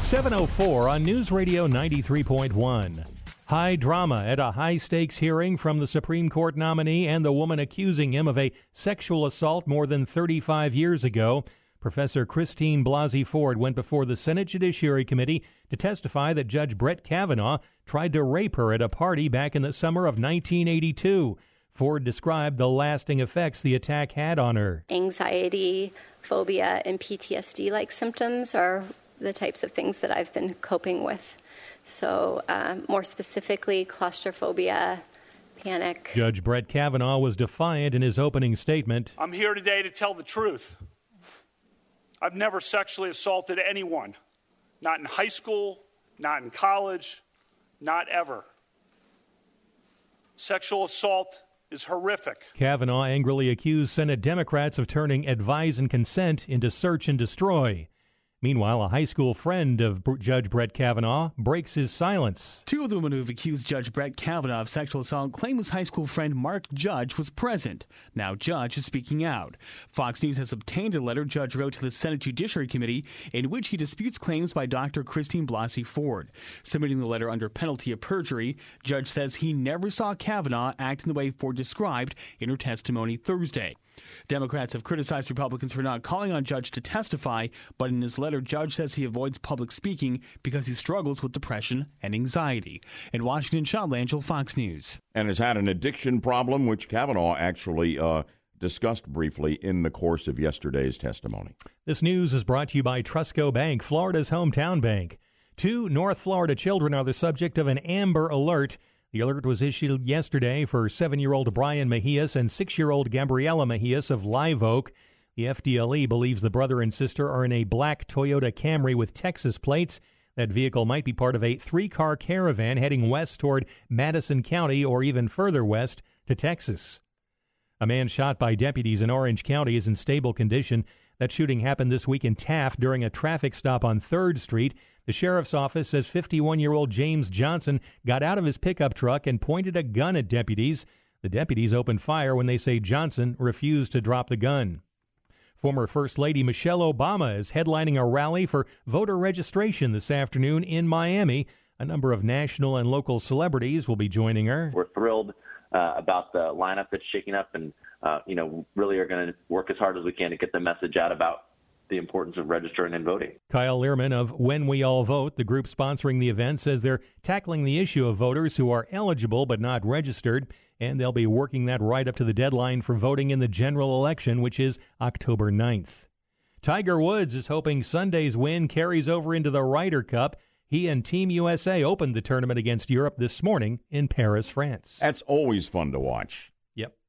704 on News Radio 93.1. High drama at a high stakes hearing from the Supreme Court nominee and the woman accusing him of a sexual assault more than 35 years ago. Professor Christine Blasey Ford went before the Senate Judiciary Committee to testify that Judge Brett Kavanaugh tried to rape her at a party back in the summer of 1982. Ford described the lasting effects the attack had on her. Anxiety, phobia, and PTSD like symptoms are the types of things that I've been coping with. So, uh, more specifically, claustrophobia, panic. Judge Brett Kavanaugh was defiant in his opening statement. I'm here today to tell the truth. I've never sexually assaulted anyone, not in high school, not in college, not ever. Sexual assault is horrific. Kavanaugh angrily accused Senate Democrats of turning advise and consent into search and destroy. Meanwhile, a high school friend of Judge Brett Kavanaugh breaks his silence. Two of the women who have accused Judge Brett Kavanaugh of sexual assault claim his high school friend Mark Judge was present. Now Judge is speaking out. Fox News has obtained a letter Judge wrote to the Senate Judiciary Committee in which he disputes claims by Dr. Christine Blasey Ford. Submitting the letter under penalty of perjury, Judge says he never saw Kavanaugh act in the way Ford described in her testimony Thursday. Democrats have criticized Republicans for not calling on Judge to testify, but in his letter, Judge says he avoids public speaking because he struggles with depression and anxiety. In Washington, Sean Langille, Fox News. And has had an addiction problem, which Kavanaugh actually uh, discussed briefly in the course of yesterday's testimony. This news is brought to you by TrustCo Bank, Florida's hometown bank. Two North Florida children are the subject of an Amber Alert. The alert was issued yesterday for seven year old Brian Mejias and six year old Gabriela Mejias of Live Oak. The FDLE believes the brother and sister are in a black Toyota Camry with Texas plates. That vehicle might be part of a three car caravan heading west toward Madison County or even further west to Texas. A man shot by deputies in Orange County is in stable condition. That shooting happened this week in Taft during a traffic stop on 3rd Street. The sheriff's office says 51 year old James Johnson got out of his pickup truck and pointed a gun at deputies. The deputies opened fire when they say Johnson refused to drop the gun. Former First Lady Michelle Obama is headlining a rally for voter registration this afternoon in Miami. A number of national and local celebrities will be joining her. We're thrilled uh, about the lineup that's shaking up, and uh, you know, really are going to work as hard as we can to get the message out about the importance of registering and voting. Kyle Lierman of When We All Vote, the group sponsoring the event, says they're tackling the issue of voters who are eligible but not registered, and they'll be working that right up to the deadline for voting in the general election, which is October 9th. Tiger Woods is hoping Sunday's win carries over into the Ryder Cup. He and Team USA opened the tournament against Europe this morning in Paris, France. That's always fun to watch.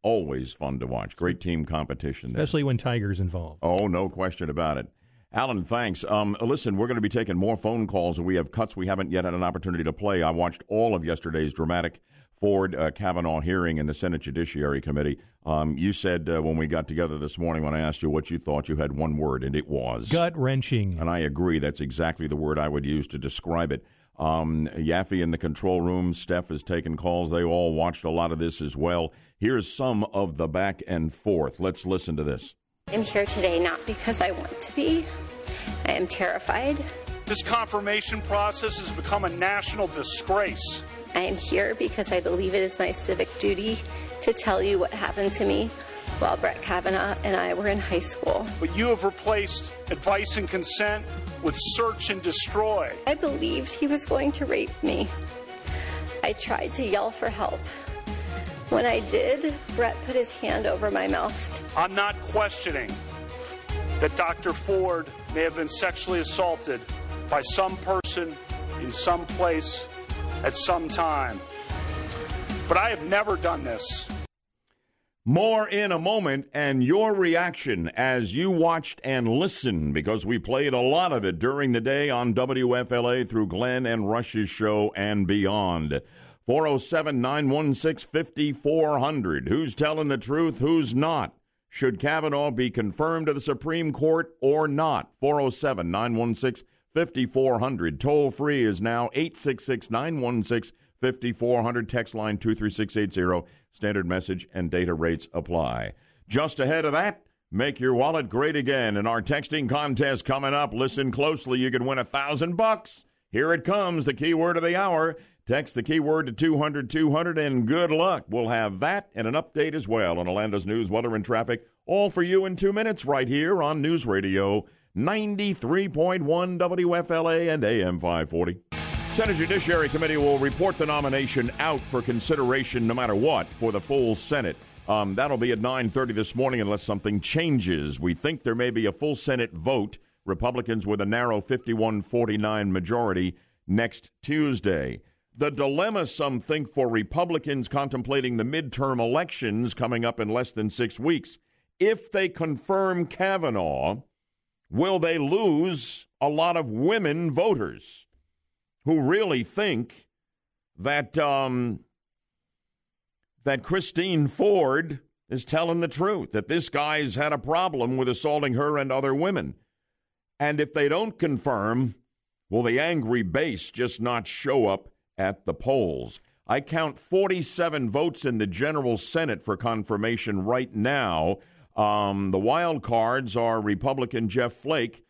Always fun to watch. Great team competition. There. Especially when Tiger's involved. Oh, no question about it. Alan, thanks. Um, listen, we're going to be taking more phone calls, and we have cuts we haven't yet had an opportunity to play. I watched all of yesterday's dramatic Ford uh, Kavanaugh hearing in the Senate Judiciary Committee. Um, you said uh, when we got together this morning, when I asked you what you thought, you had one word, and it was gut wrenching. And I agree. That's exactly the word I would use to describe it. Um, Yaffee in the control room, Steph has taken calls. They all watched a lot of this as well. Here's some of the back and forth. Let's listen to this. I'm here today not because I want to be. I am terrified. This confirmation process has become a national disgrace. I am here because I believe it is my civic duty to tell you what happened to me while Brett Kavanaugh and I were in high school. But you have replaced advice and consent with search and destroy. I believed he was going to rape me. I tried to yell for help. When I did, Brett put his hand over my mouth. I'm not questioning that Dr. Ford may have been sexually assaulted by some person in some place at some time. But I have never done this. More in a moment, and your reaction as you watched and listened, because we played a lot of it during the day on WFLA through Glenn and Rush's show and beyond. 407 916 5400. Who's telling the truth? Who's not? Should Kavanaugh be confirmed to the Supreme Court or not? 407 916 5400. Toll free is now 866 916 5400. Text line 23680. Standard message and data rates apply. Just ahead of that, make your wallet great again in our texting contest coming up. Listen closely, you can win a thousand bucks. Here it comes, the keyword of the hour. Text the keyword to 200 200 and good luck. We'll have that and an update as well on Orlando's news, weather, and traffic All for you in two minutes, right here on News Radio 93.1 WFLA and AM 540. Senate Judiciary Committee will report the nomination out for consideration no matter what for the full Senate. Um, that'll be at 9:30 this morning unless something changes. We think there may be a full Senate vote, Republicans with a narrow 51-49 majority next Tuesday. The dilemma some think for Republicans contemplating the midterm elections coming up in less than 6 weeks. If they confirm Kavanaugh, will they lose a lot of women voters? Who really think that um, that Christine Ford is telling the truth, that this guy's had a problem with assaulting her and other women. And if they don't confirm, will the angry base just not show up at the polls? I count 47 votes in the General Senate for confirmation right now. Um, the wild cards are Republican Jeff Flake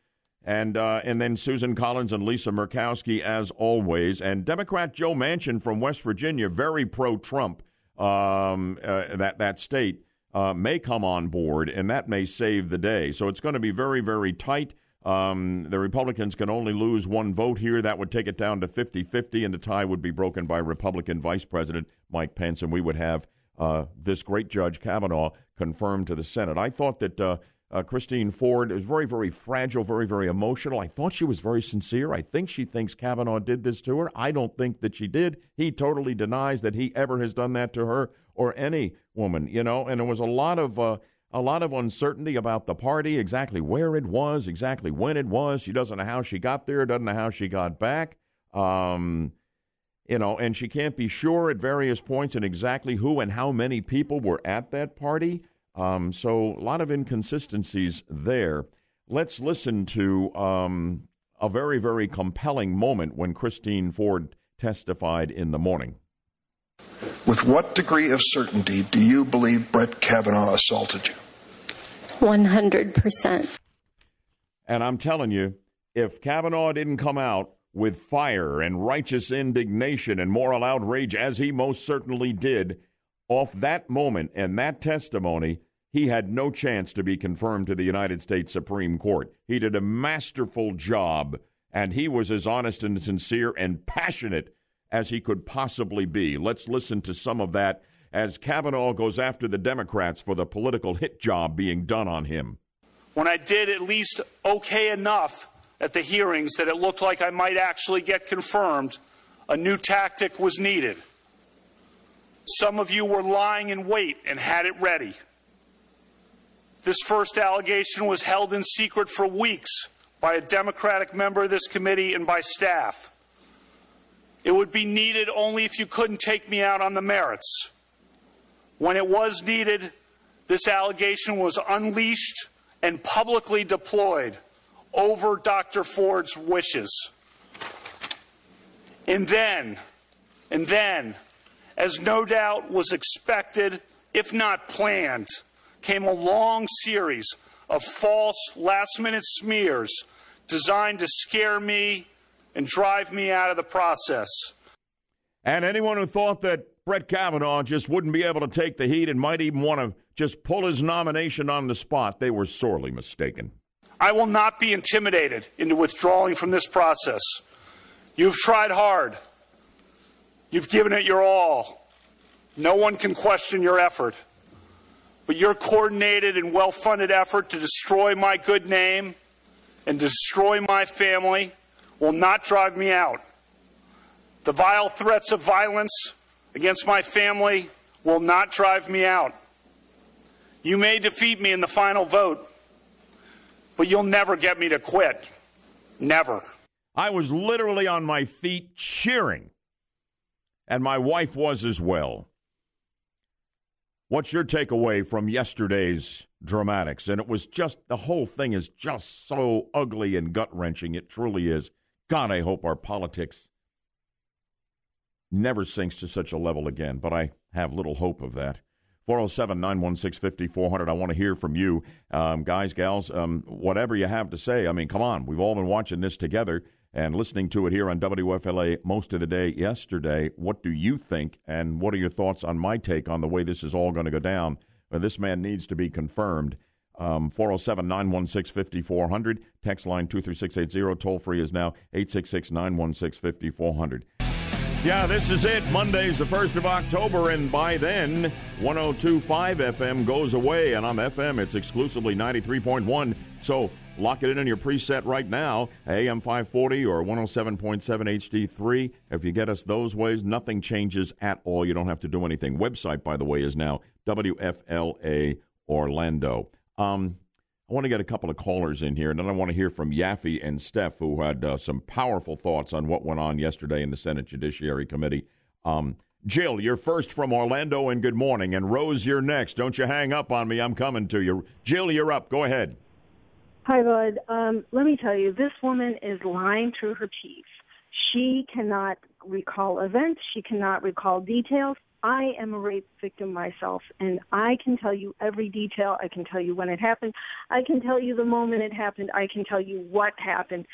and uh, and then Susan Collins and Lisa Murkowski as always, and Democrat Joe Manchin from West Virginia, very pro-Trump. Um, uh, that that state uh, may come on board, and that may save the day. So it's going to be very very tight. Um, the Republicans can only lose one vote here. That would take it down to 50 50, and the tie would be broken by Republican Vice President Mike Pence, and we would have uh, this great Judge Kavanaugh confirmed to the Senate. I thought that uh, uh, Christine Ford is very, very fragile, very, very emotional. I thought she was very sincere. I think she thinks Kavanaugh did this to her. I don't think that she did. He totally denies that he ever has done that to her or any woman, you know. And there was a lot of uh, a lot of uncertainty about the party, exactly where it was, exactly when it was. She doesn't know how she got there, doesn't know how she got back. Um, you know, and she can't be sure at various points and exactly who and how many people were at that party. Um, so a lot of inconsistencies there. Let's listen to um, a very, very compelling moment when Christine Ford testified in the morning. With what degree of certainty do you believe Brett Kavanaugh assaulted you? 100%. And I'm telling you, if Kavanaugh didn't come out with fire and righteous indignation and moral outrage, as he most certainly did, off that moment and that testimony, he had no chance to be confirmed to the United States Supreme Court. He did a masterful job, and he was as honest and sincere and passionate as he could possibly be. Let's listen to some of that as Kavanaugh goes after the Democrats for the political hit job being done on him. When I did at least okay enough at the hearings that it looked like I might actually get confirmed, a new tactic was needed. Some of you were lying in wait and had it ready. This first allegation was held in secret for weeks by a Democratic member of this committee and by staff. It would be needed only if you couldn't take me out on the merits. When it was needed, this allegation was unleashed and publicly deployed over Dr. Ford's wishes. And then, and then, as no doubt was expected, if not planned, came a long series of false last minute smears designed to scare me and drive me out of the process. And anyone who thought that Brett Kavanaugh just wouldn't be able to take the heat and might even want to just pull his nomination on the spot, they were sorely mistaken. I will not be intimidated into withdrawing from this process. You've tried hard. You've given it your all. No one can question your effort. But your coordinated and well funded effort to destroy my good name and destroy my family will not drive me out. The vile threats of violence against my family will not drive me out. You may defeat me in the final vote, but you'll never get me to quit. Never. I was literally on my feet cheering, and my wife was as well. What's your takeaway from yesterday's dramatics? And it was just, the whole thing is just so ugly and gut wrenching. It truly is. God, I hope our politics never sinks to such a level again, but I have little hope of that. 407 916 5400. I want to hear from you, um, guys, gals, um, whatever you have to say. I mean, come on. We've all been watching this together and listening to it here on WFLA most of the day yesterday. What do you think, and what are your thoughts on my take on the way this is all going to go down? Uh, this man needs to be confirmed. Um, 407 916 5400. Text line 23680. Toll free is now 866 916 5400. Yeah, this is it. Monday's the 1st of October, and by then, 1025 FM goes away, and on FM, it's exclusively 93.1. So lock it in on your preset right now, AM 540 or 107.7 HD3. If you get us those ways, nothing changes at all. You don't have to do anything. Website, by the way, is now WFLA Orlando. Um, I want to get a couple of callers in here, and then I want to hear from Yaffee and Steph, who had uh, some powerful thoughts on what went on yesterday in the Senate Judiciary Committee. Um, Jill, you're first from Orlando, and good morning. And Rose, you're next. Don't you hang up on me. I'm coming to you. Jill, you're up. Go ahead. Hi, Bud. Um, let me tell you, this woman is lying through her teeth. She cannot recall events. She cannot recall details. I am a rape victim myself, and I can tell you every detail. I can tell you when it happened. I can tell you the moment it happened. I can tell you what happened.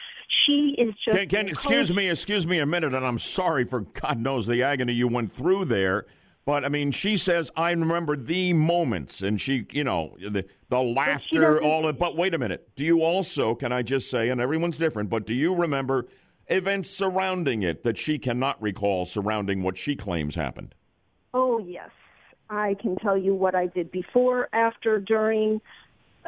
She is just. Can, can, excuse me, excuse me a minute, and I'm sorry for God knows the agony you went through there. But I mean, she says I remember the moments, and she, you know, the the laughter, all of. But wait a minute, do you also? Can I just say, and everyone's different, but do you remember events surrounding it that she cannot recall surrounding what she claims happened? Oh, yes. I can tell you what I did before, after, during,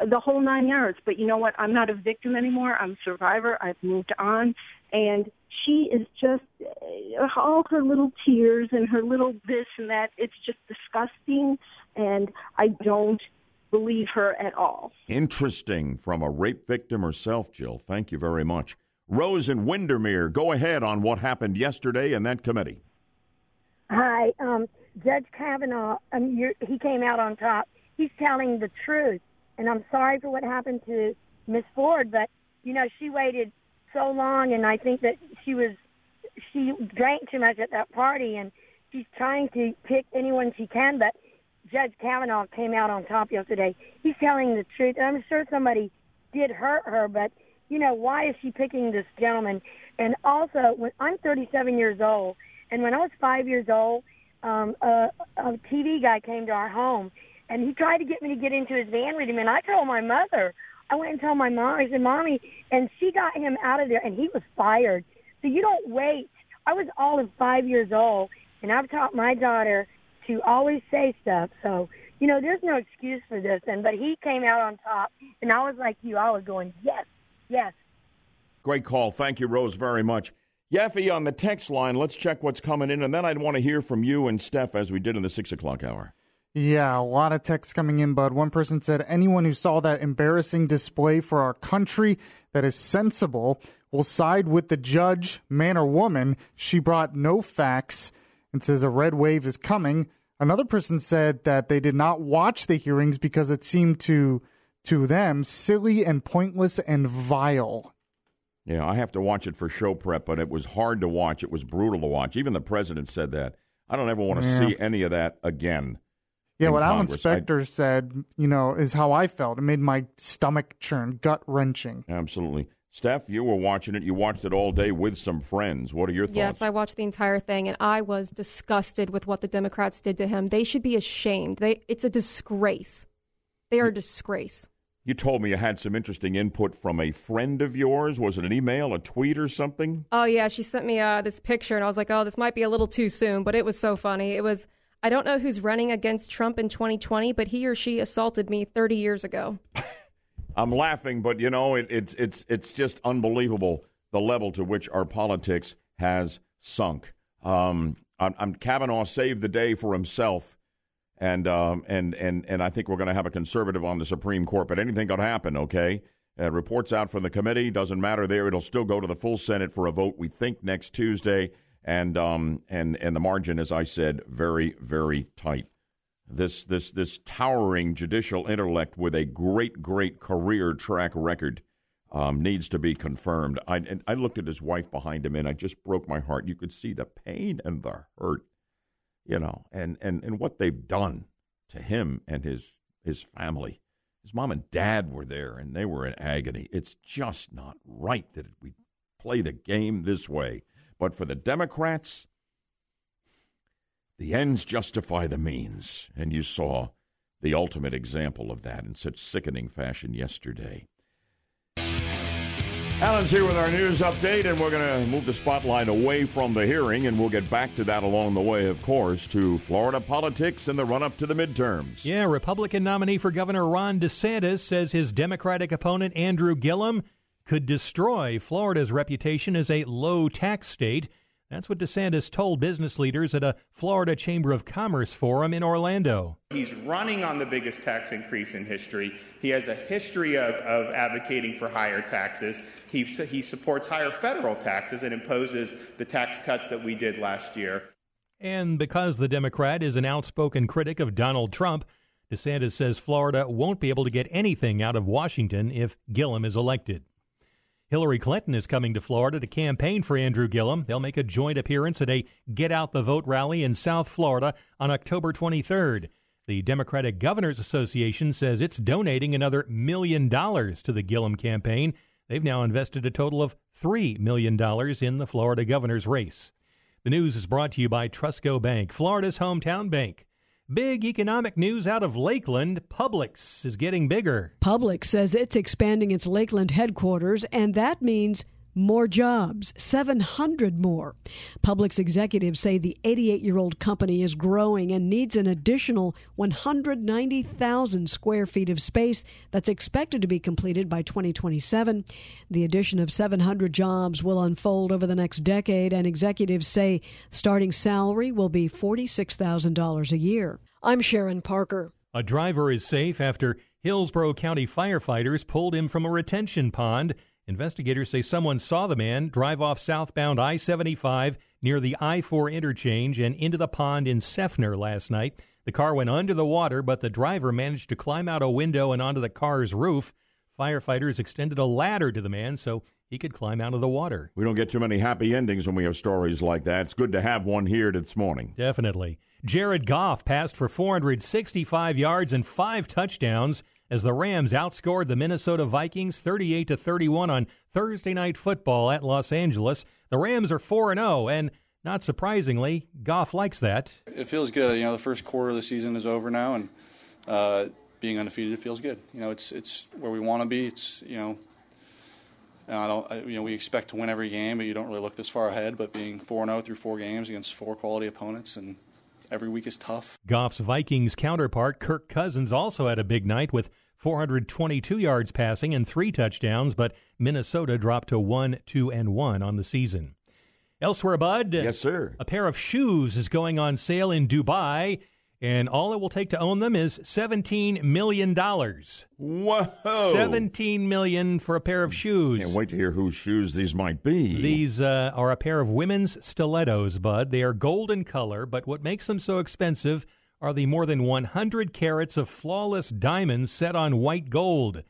the whole nine yards. But you know what? I'm not a victim anymore. I'm a survivor. I've moved on. And she is just uh, all her little tears and her little this and that. It's just disgusting. And I don't believe her at all. Interesting from a rape victim herself, Jill. Thank you very much. Rose and Windermere, go ahead on what happened yesterday in that committee. Hi, um, Judge Kavanaugh. Um, he came out on top. He's telling the truth, and I'm sorry for what happened to Miss Ford, but you know she waited so long, and I think that she was she drank too much at that party, and she's trying to pick anyone she can. But Judge Kavanaugh came out on top yesterday. He's telling the truth. And I'm sure somebody did hurt her, but you know why is she picking this gentleman? And also, when I'm 37 years old and when I was five years old, um, a, a TV guy came to our home, and he tried to get me to get into his van with him. And I told my mother, I went and told my mom. I said, "Mommy," and she got him out of there, and he was fired. So you don't wait. I was all of five years old, and I've taught my daughter to always say stuff. So you know, there's no excuse for this. And but he came out on top, and I was like you. I was going, yes, yes. Great call. Thank you, Rose, very much. Yaffee, on the text line, let's check what's coming in, and then I'd want to hear from you and Steph as we did in the six o'clock hour. Yeah, a lot of texts coming in, bud. One person said, anyone who saw that embarrassing display for our country that is sensible will side with the judge, man or woman. She brought no facts and says a red wave is coming. Another person said that they did not watch the hearings because it seemed to to them silly and pointless and vile. Yeah, I have to watch it for show prep, but it was hard to watch. It was brutal to watch. Even the president said that. I don't ever want to Yeah. see any of that again. Yeah, in what Alan Congress. I- Specter said, you know, is how I felt. It made my stomach churn, gut wrenching. Absolutely. Steph, you were watching it. You watched it all day with some friends. What are your thoughts? Yes, I watched the entire thing, and I was disgusted with what the Democrats did to him. They should be ashamed. They, it's a disgrace. They are a disgrace. You told me you had some interesting input from a friend of yours. Was it an email, a tweet, or something? Oh yeah, she sent me uh, this picture, and I was like, "Oh, this might be a little too soon," but it was so funny. It was. I don't know who's running against Trump in 2020, but he or she assaulted me 30 years ago. (laughs) I'm laughing, but you know, it, it's it's it's just unbelievable the level to which our politics has sunk. Um, I'm, I'm Kavanaugh saved the day for himself, and um, and and and I think we're going to have a conservative on the Supreme Court, but anything could happen. Okay, uh, reports out from the committee doesn't matter there; it'll still go to the full Senate for a vote. We think next Tuesday, and um and and the margin, as I said, very very tight this this this towering judicial intellect with a great great career track record um, needs to be confirmed. I I looked at his wife behind him and I just broke my heart. You could see the pain and the hurt, you know, and and and what they've done to him and his his family. His mom and dad were there and they were in agony. It's just not right that we play the game this way. But for the Democrats, the ends justify the means. And you saw the ultimate example of that in such sickening fashion yesterday. Alan's here with our news update, and we're going to move the spotlight away from the hearing, and we'll get back to that along the way, of course, to Florida politics and the run up to the midterms. Yeah, Republican nominee for Governor Ron DeSantis says his Democratic opponent, Andrew Gillum, could destroy Florida's reputation as a low tax state. That's what DeSantis told business leaders at a Florida Chamber of Commerce forum in Orlando. He's running on the biggest tax increase in history. He has a history of, of advocating for higher taxes. He, he supports higher federal taxes and imposes the tax cuts that we did last year. And because the Democrat is an outspoken critic of Donald Trump, DeSantis says Florida won't be able to get anything out of Washington if Gillum is elected. Hillary Clinton is coming to Florida to campaign for Andrew Gillum. They'll make a joint appearance at a Get Out the Vote rally in South Florida on October 23rd. The Democratic Governors Association says it's donating another million dollars to the Gillum campaign. They've now invested a total of $3 million in the Florida governor's race. The news is brought to you by TrustCo Bank, Florida's hometown bank. Big economic news out of Lakeland. Publix is getting bigger. Publix says it's expanding its Lakeland headquarters, and that means more jobs, 700 more. Publix executives say the 88 year old company is growing and needs an additional 190,000 square feet of space that's expected to be completed by 2027. The addition of 700 jobs will unfold over the next decade, and executives say starting salary will be $46,000 a year. I'm Sharon Parker. A driver is safe after Hillsborough County firefighters pulled him from a retention pond. Investigators say someone saw the man drive off southbound I 75 near the I 4 interchange and into the pond in Seffner last night. The car went under the water, but the driver managed to climb out a window and onto the car's roof. Firefighters extended a ladder to the man so he could climb out of the water. We don't get too many happy endings when we have stories like that. It's good to have one here this morning. Definitely. Jared Goff passed for 465 yards and five touchdowns as the Rams outscored the Minnesota Vikings 38 to 31 on Thursday night football at Los Angeles. The Rams are 4 and 0 and not surprisingly, Goff likes that. It feels good. You know, the first quarter of the season is over now and uh, being undefeated feels good. You know, it's it's where we want to be. It's, you know, and I don't, I, you know, we expect to win every game, but you don't really look this far ahead. But being 4 0 through four games against four quality opponents and every week is tough. Goff's Vikings counterpart, Kirk Cousins, also had a big night with 422 yards passing and three touchdowns, but Minnesota dropped to 1 2 and 1 on the season. Elsewhere, Bud. Yes, sir. A pair of shoes is going on sale in Dubai, and all it will take to own them is $17 million. Whoa! 17 million for a pair of shoes. Can't wait to hear whose shoes these might be. These uh, are a pair of women's stilettos, Bud. They are gold in color, but what makes them so expensive are the more than 100 carats of flawless diamonds set on white gold.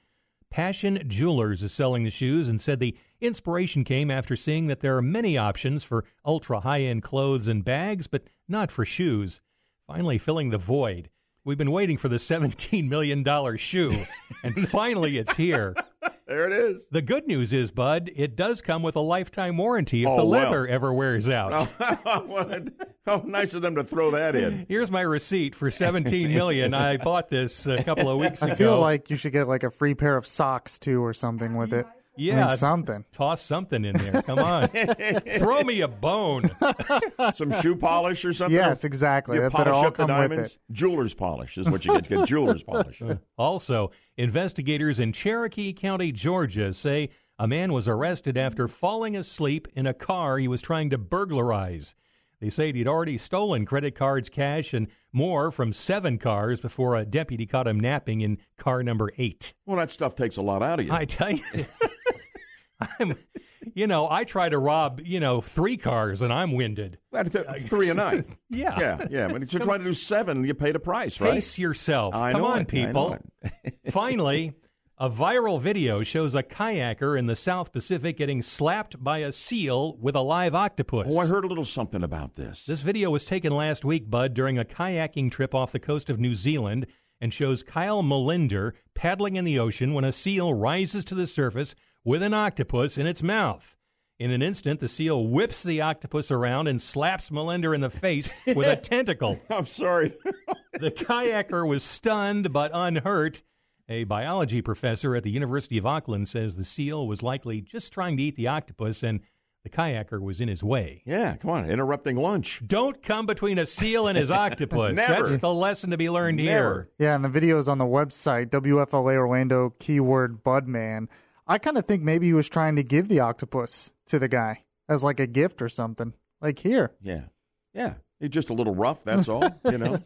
Passion Jewelers is selling the shoes and said the inspiration came after seeing that there are many options for ultra high end clothes and bags, but not for shoes. Finally, filling the void. We've been waiting for the $17 million shoe, and finally it's here. (laughs) There it is. The good news is, Bud, it does come with a lifetime warranty if Oh, the well. leather ever wears out. Oh, (laughs) How nice of them to throw that in. Here's my receipt for 17 million. I (laughs) bought this a couple of weeks ago. I feel like you should get like a free pair of socks too, or something with it. I yeah, mean, something. Toss something in there. Come on, (laughs) throw me a bone. (laughs) Some shoe polish or something? Yes, exactly. You That polish better all up the come with diamonds. it. Jeweler's polish is what you get. You get jeweler's polish. (laughs) Also, investigators in Cherokee County, Georgia, say a man was arrested after falling asleep in a car he was trying to burglarize. They say he'd already stolen credit cards, cash, and more from seven cars before a deputy caught him napping in car number eight. Well, that stuff takes a lot out of you. I tell you, I'm, you know, I try to rob, you know, three cars and I'm winded. Three a night. (laughs) Yeah. Yeah, yeah. If you're trying to do seven, you pay the price, right? Pace yourself. I Come on, it, people. (laughs) Finally, a viral video shows a kayaker in the South Pacific getting slapped by a seal with a live octopus. Oh, I heard a little something about this. This video was taken last week, Bud, during a kayaking trip off the coast of New Zealand and shows Kyle Mulinder paddling in the ocean when a seal rises to the surface with an octopus in its mouth. In an instant, the seal whips the octopus around and slaps Mulinder in the face with a (laughs) tentacle. (laughs) I'm sorry. (laughs) the kayaker was stunned but unhurt. A biology professor at the University of Auckland says the seal was likely just trying to eat the octopus and the kayaker was in his way. Yeah, come on, interrupting lunch. Don't come between a seal and his octopus. Never. That's the lesson to be learned Never. here. Yeah, and the video is on the website, WFLA Orlando, keyword Budman. I kind of think maybe he was trying to give the octopus to the guy as like a gift or something. Like, here. Yeah. Yeah. He's just a little rough, that's all, you know.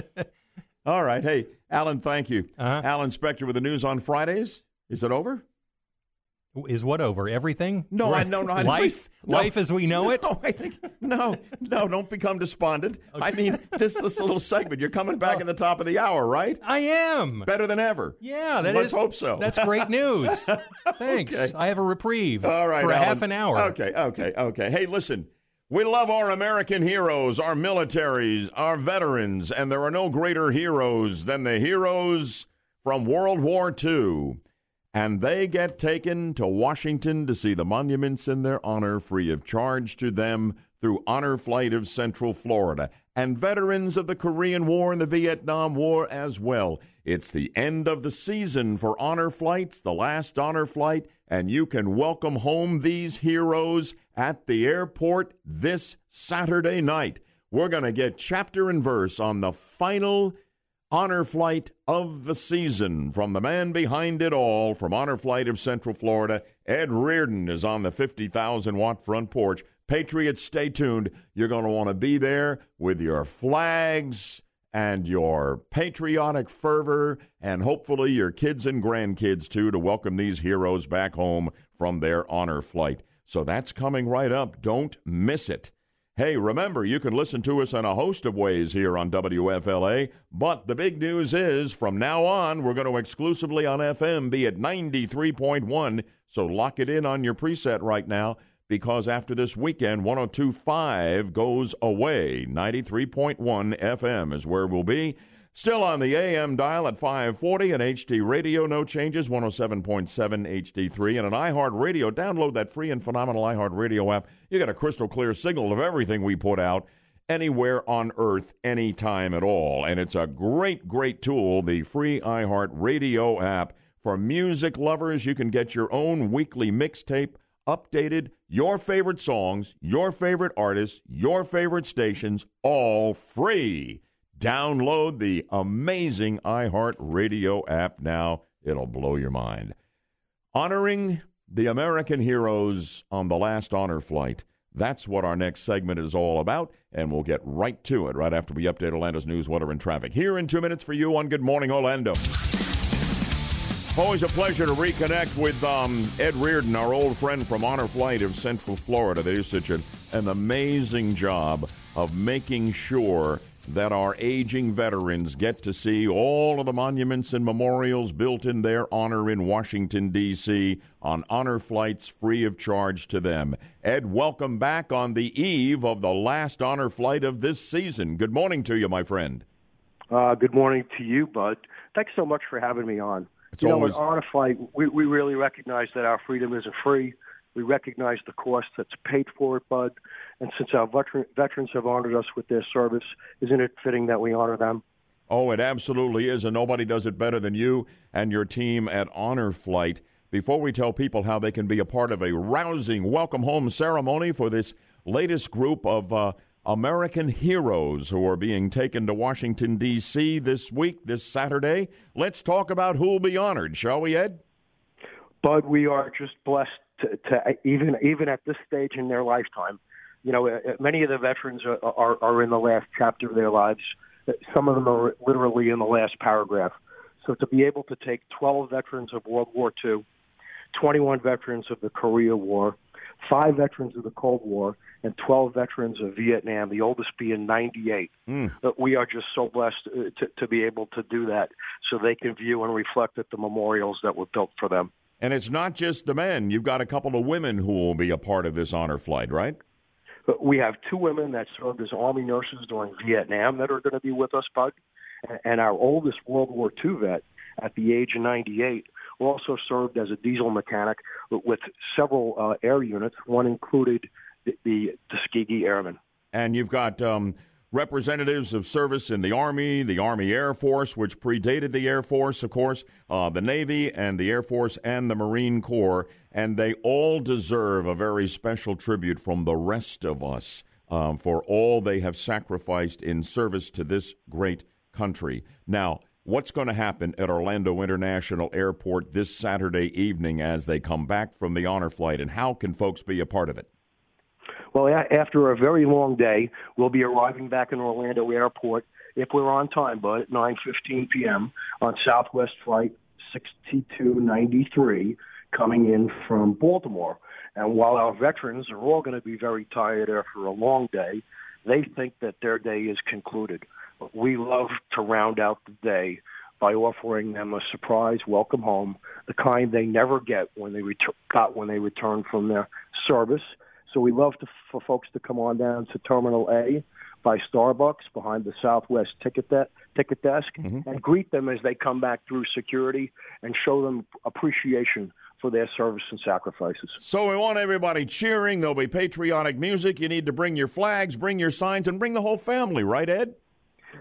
(laughs) all right. Hey, Alan, thank you. Uh-huh. Alan Spector with the news on Fridays. Is it over? Is what over? Everything? No, I no no. I- Life? (laughs) no. Life as we know it? No, I think no, no. Don't become despondent. I mean, this this little segment. You're coming back oh. at the top of the hour, right? I am better than ever. Yeah, that Let's is- hope so. That's great news. (laughs) Thanks. Okay. I have a reprieve All right, for a Alan. half an hour. Okay, okay, okay. Hey, listen. We love our American heroes, our militaries, our veterans, and there are no greater heroes than the heroes from World War II. And they get taken to Washington to see the monuments in their honor free of charge to them through Honor Flight of Central Florida. And veterans of the Korean War and the Vietnam War as well. It's the end of the season for honor flights, the last honor flight, and you can welcome home these heroes at the airport this Saturday night. We're going to get chapter and verse on the final honor flight of the season from the man behind it all from honor flight of central florida ed reardon is on the 50000 watt front porch. Patriots stay tuned. You're going to want to be there with your flags and your patriotic fervor and hopefully your kids and grandkids too to welcome these heroes back home from their honor flight. So that's coming right up. Don't miss it Hey, remember, you can listen to us in a host of ways here on WFLA, but the big news is from now on, we're going to exclusively on FM be at 93.1. So lock it in on your preset right now because after this weekend, 1025 goes away. 93.1 FM is where we'll be. Still on the AM dial at 540 and HD radio, no changes, 107.7 HD3 and an iHeart Radio. Download that free and phenomenal iHeart Radio app. You get a crystal clear signal of everything we put out anywhere on earth, anytime at all. And it's a great, great tool, the free iHeart Radio app. For music lovers, you can get your own weekly mixtape updated, your favorite songs, your favorite artists, your favorite stations, all free. Download the amazing iHeartRadio app now. It'll blow your mind. Honoring the American heroes on the last honor flight. That's what our next segment is all about, and we'll get right to it right after we update Orlando's news, weather, and traffic. Here in two minutes for you on Good Morning Orlando. Always a pleasure to reconnect with um, Ed Reardon, our old friend from Honor Flight of Central Florida. They do such an, an amazing job of making sure that our aging veterans get to see all of the monuments and memorials built in their honor in Washington, D.C. on honor flights free of charge to them. Ed, welcome back on the eve of the last honor flight of this season. Good morning to you, my friend. Uh, good morning to you, Bud. Thanks so much for having me on. It's you always- know, on a flight, we, we really recognize that our freedom isn't free. We recognize the cost that's paid for it, Bud. And since our veteran, veterans have honored us with their service, isn't it fitting that we honor them? Oh, it absolutely is, and nobody does it better than you and your team at Honor Flight. Before we tell people how they can be a part of a rousing welcome home ceremony for this latest group of uh, American heroes who are being taken to Washington, D.C. this week, this Saturday, let's talk about who'll be honored, shall we, Ed? Bud, we are just blessed to, to even even at this stage in their lifetime. You know, uh, many of the veterans are, are are in the last chapter of their lives. Some of them are literally in the last paragraph. So to be able to take 12 veterans of World War II, 21 veterans of the Korea War, five veterans of the Cold War, and 12 veterans of Vietnam, the oldest being 98. That we are just so blessed uh, to, to be able to do that so they can view and reflect at the memorials that were built for them. And it's not just the men. You've got a couple of women who will be a part of this honor flight, right? We have two women that served as Army nurses during Vietnam that are going to be with us, Bud. And our oldest World War II vet, at the age of 98, also served as a diesel mechanic with several uh, air units. One included the, the Tuskegee Airmen. And you've got um, representatives of service in the Army, the Army Air Force, which predated the Air Force, of course, uh, the Navy, and the Air Force, and the Marine Corps. And they all deserve a very special tribute from the rest of us um, for all they have sacrificed in service to this great country. Now, what's going to happen at Orlando International Airport this Saturday evening as they come back from the honor flight, and how can folks be a part of it? Well, a- after a very long day, we'll be arriving back in Orlando Airport if we're on time, but at 9:15 p.m. on Southwest Flight 6293 coming in from Baltimore. And while our veterans are all going to be very tired after a long day, they think that their day is concluded. We love to round out the day by offering them a surprise welcome home, the kind they never get when they ret- got when they return from their service. So we love to, for folks to come on down to Terminal A by Starbucks behind the Southwest ticket, de- ticket desk Mm-hmm. and greet them as they come back through security and show them appreciation for their service and sacrifices. So we want everybody cheering. There'll be patriotic music. You need to bring your flags, bring your signs, and bring the whole family, right, Ed?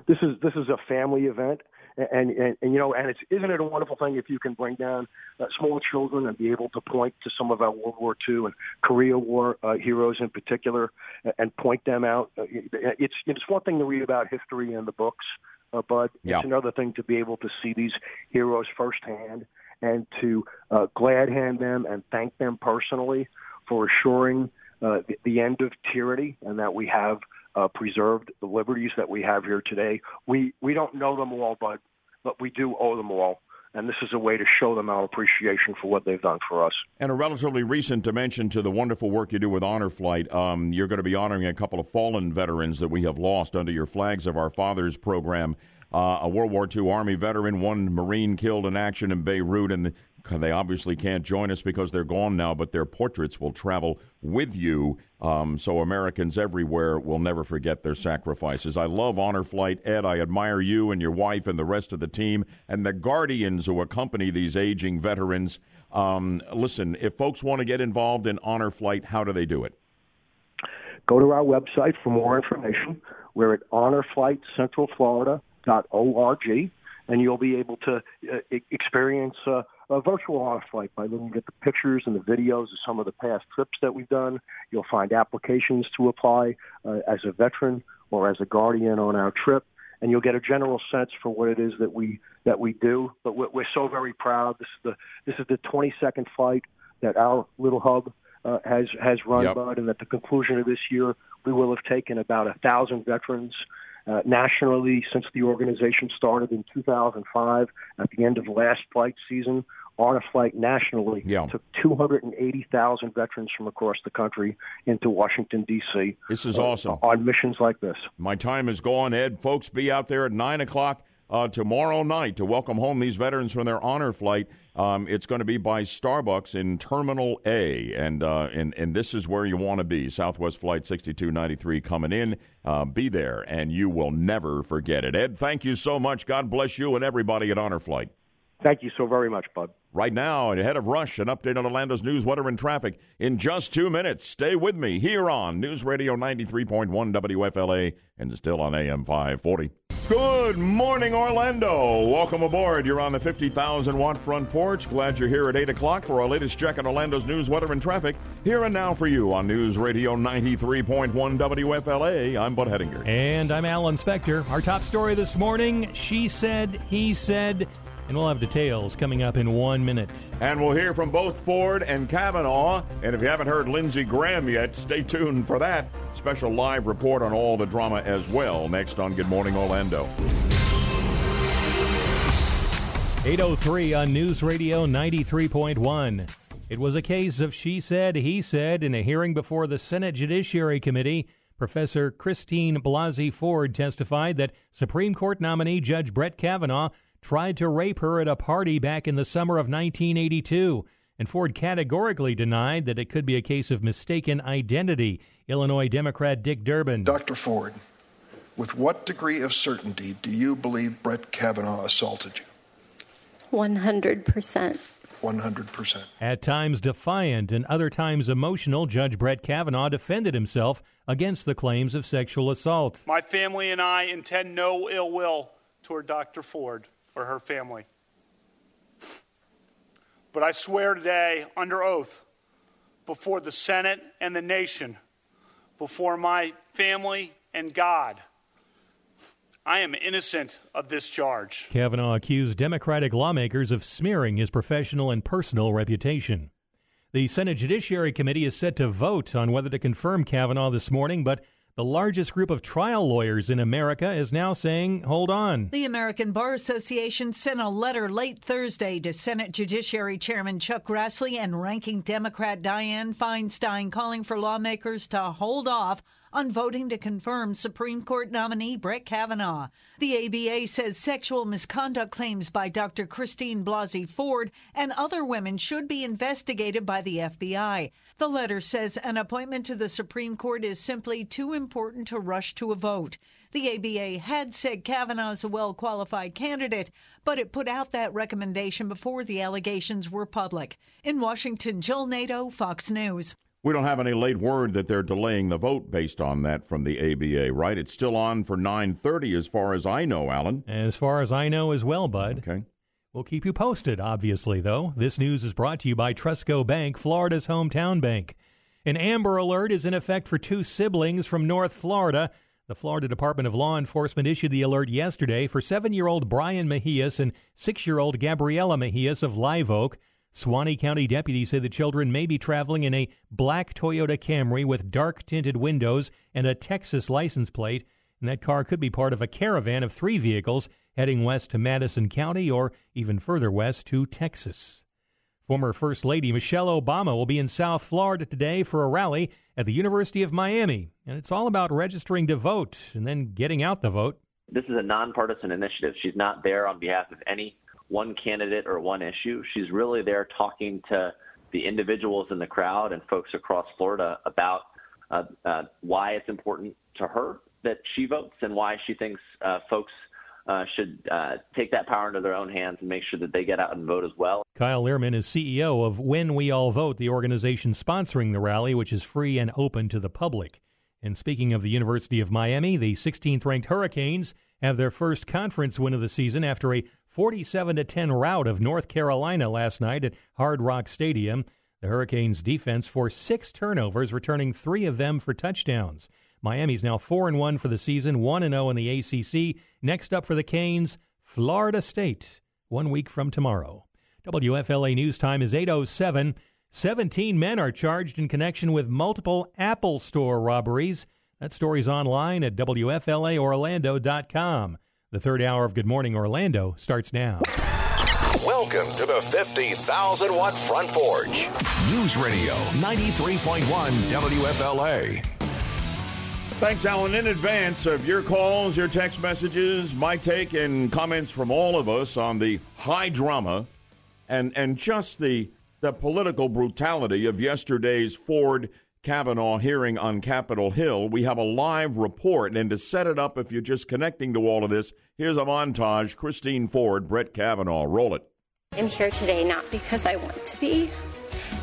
This is this is a family event. And, and and you know, and it's isn't it a wonderful thing if you can bring down uh, small children and be able to point to some of our World War II and Korea War uh, heroes in particular, and, point them out. Uh, it's it's one thing to read about history in the books, uh, but Yeah. it's another thing to be able to see these heroes firsthand and to uh, glad hand them and thank them personally for assuring uh, the, the end of tyranny and that we have uh, preserved the liberties that we have here today. We we don't know them all, but but we do owe them all, and this is a way to show them our appreciation for what they've done for us. And a relatively recent dimension to the wonderful work you do with Honor Flight. Um, you're going to be honoring a couple of fallen veterans that we have lost under your Flags of Our Fathers program. Uh, a World War II Army veteran, one Marine killed in action in Beirut, and they obviously can't join us because they're gone now, but their portraits will travel with you. Um, so Americans everywhere will never forget their sacrifices. I love Honor Flight. Ed, I admire you and your wife and the rest of the team and the guardians who accompany these aging veterans. Um, listen, if folks want to get involved in Honor Flight, how do they do it? Go to our website for more information. We're at honorflightcentralflorida.org, and you'll be able to uh, experience uh, a virtual honor flight by looking at the pictures and the videos of some of the past trips that we've done. You'll find applications to apply uh, as a veteran or as a guardian on our trip, and you'll get a general sense for what it is that we that we do. But we're, we're so very proud. This is the this is the 22nd flight that our little hub uh, has has run, Yep. Bud, and at the conclusion of this year, we will have taken about a thousand veterans uh, nationally since the organization started in 2005. At the end of last flight season, on a flight nationally Yeah. took 280,000 veterans from across the country into Washington D.C. This is uh, awesome. on missions like this. My time is gone, Ed. Folks, be out there at 9 o'clock uh, tomorrow night to welcome home these veterans from their honor flight. Um, it's going to be by Starbucks in Terminal A, and, uh, and, and this is where you want to be. Southwest Flight 6293 coming in. Uh, be there, and you will never forget it. Ed, thank you so much. God bless you and everybody at Honor Flight. Thank you so very much, Bud. Right now, ahead of Rush, an update on Orlando's news, weather, and traffic in just two minutes. Stay with me here on News Radio 93.1 WFLA and still on AM 540. Good morning, Orlando. Welcome aboard. You're on the 50,000 watt front porch. Glad you're here at 8 o'clock for our latest check on Orlando's news, weather, and traffic. Here and now for you on News Radio 93.1 WFLA. I'm Bud Hedinger. And I'm Alan Spector. Our top story this morning she said, he said, and we'll have details coming up in one minute. And we'll hear from both Ford and Kavanaugh. And if you haven't heard Lindsey Graham yet, stay tuned for that. Special live report on all the drama as well next on Good Morning Orlando. 803 on News Radio 93.1. It was a case of she said, he said in a hearing before the Senate Judiciary Committee. Professor Christine Blasey Ford testified that Supreme Court nominee Judge Brett Kavanaugh tried to rape her at a party back in the summer of 1982. And Ford categorically denied that it could be a case of mistaken identity. Illinois Democrat Dick Durbin. Dr. Ford, with what degree of certainty do you believe Brett Kavanaugh assaulted you? 100%. 100%. At times defiant and other times emotional, Judge Brett Kavanaugh defended himself against the claims of sexual assault. My family and I intend no ill will toward Dr. Ford or her family. But I swear today, under oath, before the Senate and the nation, before my family and God, I am innocent of this charge. Kavanaugh accused Democratic lawmakers of smearing his professional and personal reputation. The Senate Judiciary Committee is set to vote on whether to confirm Kavanaugh this morning, but the largest group of trial lawyers in America is now saying, hold on. The American Bar Association sent a letter late Thursday to Senate Judiciary Chairman Chuck Grassley and ranking Democrat Dianne Feinstein calling for lawmakers to hold off on voting to confirm Supreme Court nominee Brett Kavanaugh. The ABA says sexual misconduct claims by Dr. Christine Blasey Ford and other women should be investigated by the FBI. The letter says an appointment to the Supreme Court is simply too important to rush to a vote. The ABA had said Kavanaugh is a well qualified candidate, but it put out that recommendation before the allegations were public. In Washington, Jill Nato, Fox News. We don't have any late word that they're delaying the vote based on that from the ABA, right? It's still on for 9:30 as far as I know, Alan. As far as I know as well, bud. Okay. We'll keep you posted, obviously, though. This news is brought to you by TrustCo Bank, Florida's hometown bank. An Amber Alert is in effect for two siblings from North Florida. The Florida Department of Law Enforcement issued the alert yesterday for seven year old Brian Mejias and six year old Gabriela Mejias of Live Oak. Suwannee County deputies say the children may be traveling in a black Toyota Camry with dark tinted windows and a Texas license plate, and that car could be part of a caravan of three vehicles heading west to Madison County or even further west to Texas. Former First Lady Michelle Obama will be in South Florida today for a rally at the University of Miami, and it's all about registering to vote and then getting out the vote. This is a nonpartisan initiative. She's not there on behalf of any one candidate or one issue. She's really there talking to the individuals in the crowd and folks across Florida about uh, uh, why it's important to her that she votes and why she thinks uh, folks uh, should uh, take that power into their own hands and make sure that they get out and vote as well. Kyle Lierman is CEO of When We All Vote, the organization sponsoring the rally, which is free and open to the public. And speaking of the University of Miami, the 16th ranked Hurricanes have their first conference win of the season after a 47 10 rout of North Carolina last night at Hard Rock Stadium. The Hurricanes defense forced six turnovers, returning three of them for touchdowns. Miami's now 4 and 1 for the season, 1 and 0 in the ACC. Next up for the Canes, Florida State, one week from tomorrow. WFLA News Time is 807. 17 men are charged in connection with multiple Apple Store robberies. That story's online at WFLAOrlando.com. The third hour of Good Morning Orlando starts now. Welcome to the 50,000 watt front porch. News Radio 93.1 WFLA. Thanks, Alan, in advance of your calls, your text messages, my take, and comments from all of us on the high drama and, and just the, the political brutality of yesterday's Ford Kavanaugh hearing on Capitol Hill, we have a live report. And to set it up, if you're just connecting to all of this, here's a montage Christine Ford, Brett Kavanaugh. Roll it. I'm here today not because I want to be,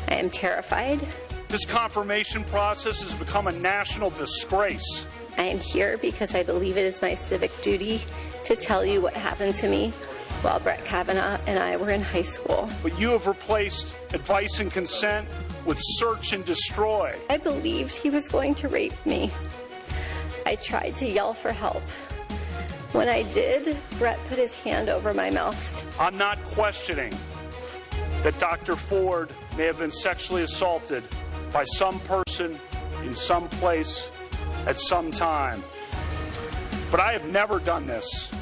I am terrified. This confirmation process has become a national disgrace. I am here because I believe it is my civic duty to tell you what happened to me while Brett Kavanaugh and I were in high school. But you have replaced advice and consent with search and destroy. I believed he was going to rape me. I tried to yell for help. When I did, Brett put his hand over my mouth. I'm not questioning that Dr. Ford may have been sexually assaulted by some person in some place at some time. But I have never done this.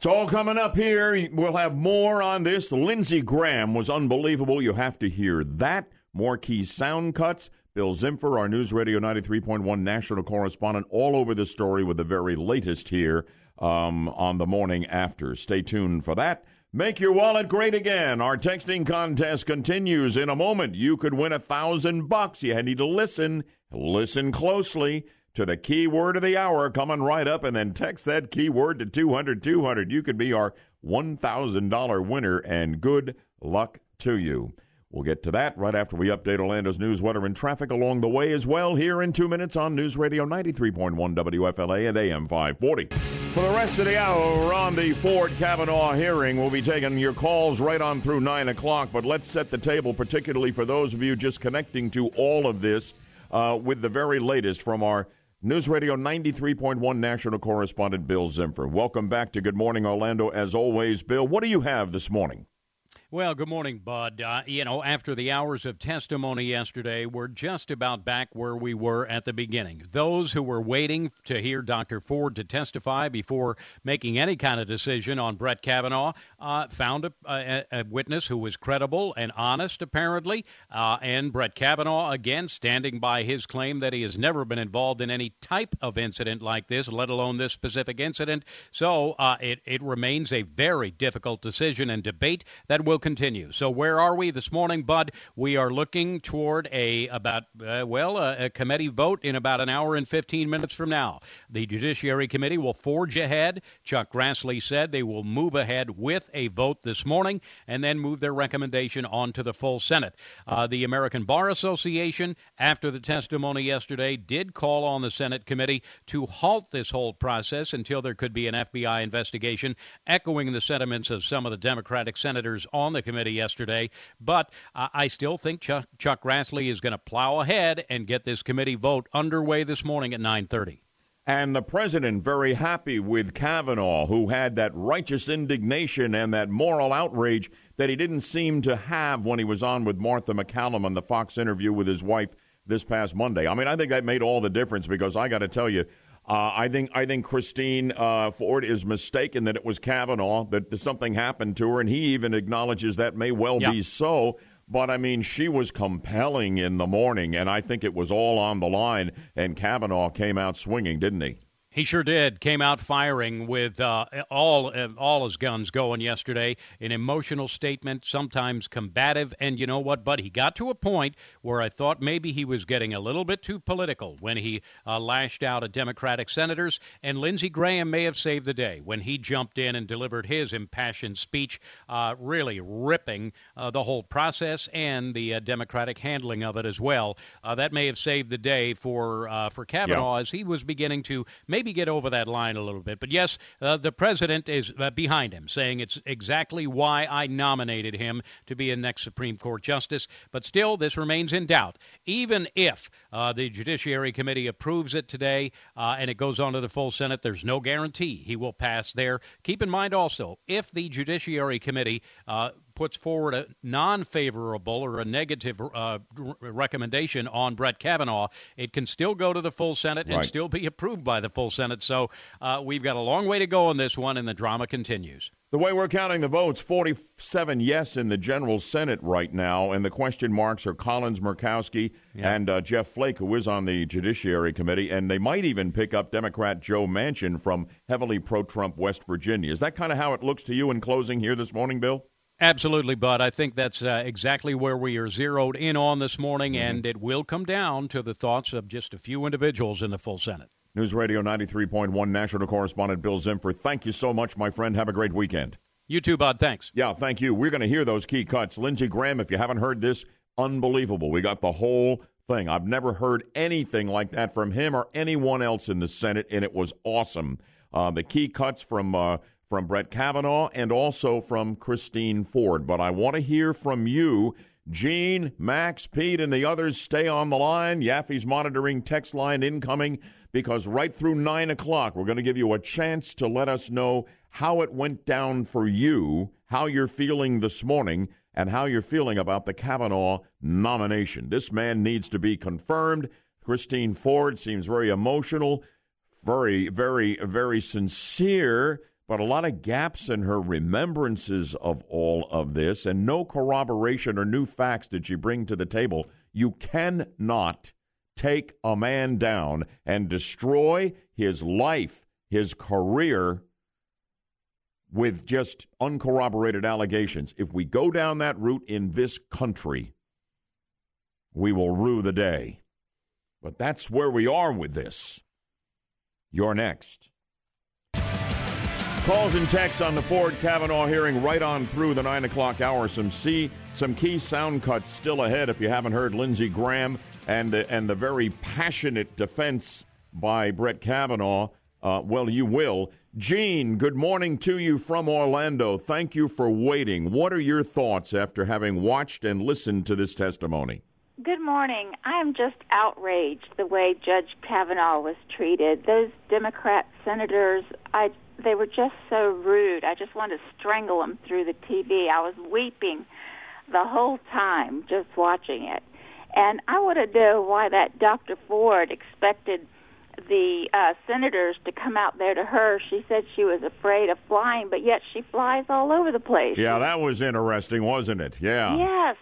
It's all coming up here. We'll have more on this. Lindsey Graham was unbelievable. You have to hear that. More key sound cuts. Bill Zimfer, our News Radio 93.1 national correspondent, all over the story with the very latest here um, on the morning after. Stay tuned for that. Make your wallet great again. Our texting contest continues in a moment. You could win a thousand bucks. You need to listen. Listen closely to the keyword of the hour coming right up and then text that keyword to 200 200. You could be our $1,000 winner and good luck to you. We'll get to that right after we update Orlando's news, weather, and traffic along the way as well here in two minutes on News Radio 93.1 WFLA and AM 540. For the rest of the hour on the Ford Kavanaugh hearing, we'll be taking your calls right on through 9 o'clock, but let's set the table, particularly for those of you just connecting to all of this uh, with the very latest from our News Radio 93.1 national correspondent Bill Zimfer. Welcome back to Good Morning Orlando. As always, Bill, what do you have this morning? Well, good morning, Bud. Uh, you know, after the hours of testimony yesterday, we're just about back where we were at the beginning. Those who were waiting to hear Dr. Ford to testify before making any kind of decision on Brett Kavanaugh uh, found a, a, a, witness who was credible and honest, apparently. Uh, and Brett Kavanaugh, again, standing by his claim that he has never been involved in any type of incident like this, let alone this specific incident. So uh, it, it remains a very difficult decision and debate that will continue. So where are we this morning, Bud? We are looking toward a about uh, well a, a, committee vote in about an hour and 15 minutes from now. The Judiciary Committee will forge ahead. Chuck Grassley said they will move ahead with a vote this morning and then move their recommendation on to the full Senate. Uh, the American Bar Association, after the testimony yesterday, did call on the Senate committee to halt this whole process until there could be an FBI investigation, echoing the sentiments of some of the Democratic senators on on the committee yesterday. But uh, I still think Chuck, Chuck Grassley is going to plow ahead and get this committee vote underway this morning at 9:30. And the president very happy with Kavanaugh, who had that righteous indignation and that moral outrage that he didn't seem to have when he was on with Martha MacCallum on the Fox interview with his wife this past Monday. I mean, I think that made all the difference because I got to tell you, uh, I think I think Christine uh, Ford is mistaken that it was Kavanaugh that something happened to her, and he even acknowledges that may well be so. But I mean, she was compelling in the morning, and I think it was all on the line. And Kavanaugh came out swinging, didn't he? He sure did. Came out firing with uh, all uh, all his guns going yesterday. An emotional statement, sometimes combative, and you know what? But he got to a point where I thought maybe he was getting a little bit too political when he uh, lashed out at Democratic senators. And Lindsey Graham may have saved the day when he jumped in and delivered his impassioned speech, uh, really ripping uh, the whole process and the uh, Democratic handling of it as well. that may have saved the day for for Kavanaugh yeah. as he was beginning to make maybe get over that line a little bit. But yes, uh, the president is uh, behind him, saying it's exactly why I nominated him to be a next Supreme Court justice. But still, this remains in doubt. Even if uh, the Judiciary Committee approves it today uh, and it goes on to the full Senate, there's no guarantee he will pass there. Keep in mind also, if the Judiciary Committee uh, puts forward a non favorable or a negative uh, recommendation on Brett Kavanaugh, it can still go to the full Senate right. and still be approved by the full Senate. So uh, we've got a long way to go on this one, and the drama continues. The way we're counting the votes, 47 yes in the General Senate right now, and the question marks are Collins, Murkowski, yeah. and uh, Jeff Flake, who is on the Judiciary Committee, and they might even pick up Democrat Joe Manchin from heavily pro Trump West Virginia. Is that kind of how it looks to you in closing here this morning, Bill? Absolutely, Bud. I think that's uh, exactly where we are zeroed in on this morning, mm-hmm. and it will come down to the thoughts of just a few individuals in the full Senate. News Radio 93.1 national correspondent Bill Zimfer. Thank you so much, my friend. Have a great weekend. You too, Bud. Thanks. Yeah, thank you. We're going to hear those key cuts. Lindsey Graham, if you haven't heard this, unbelievable. We got the whole thing. I've never heard anything like that from him or anyone else in the Senate, and it was awesome. Uh, the key cuts from uh, from Brett Kavanaugh and also from Christine Ford. But I want to hear from you. Gene, Max, Pete, and the others stay on the line. Yaffee's monitoring text line incoming because right through 9 o'clock, we're going to give you a chance to let us know how it went down for you, how you're feeling this morning, and how you're feeling about the Kavanaugh nomination. This man needs to be confirmed. Christine Ford seems very emotional, very, very, very sincere but a lot of gaps in her remembrances of all of this and no corroboration or new facts did she bring to the table. You cannot take a man down and destroy his life, his career with just uncorroborated allegations. If we go down that route in this country, we will rue the day. But that's where we are with this. You're next. Calls and texts on the Ford Kavanaugh hearing right on through the 9 o'clock hour. Some C, some key sound cuts still ahead if you haven't heard Lindsey Graham and the, and the very passionate defense by Brett Kavanaugh. Uh, well, you will. Gene, good morning to you from Orlando. Thank you for waiting. What are your thoughts after having watched and listened to this testimony? Good morning. I am just outraged the way Judge Kavanaugh was treated. Those Democrat senators, I they were just so rude. I just wanted to strangle them through the TV. I was weeping the whole time just watching it. And I want to know why that Dr. Ford expected the uh, senators to come out there to her. She said she was afraid of flying, but yet she flies all over the place. Yeah, that was interesting, wasn't it? Yeah. Yes.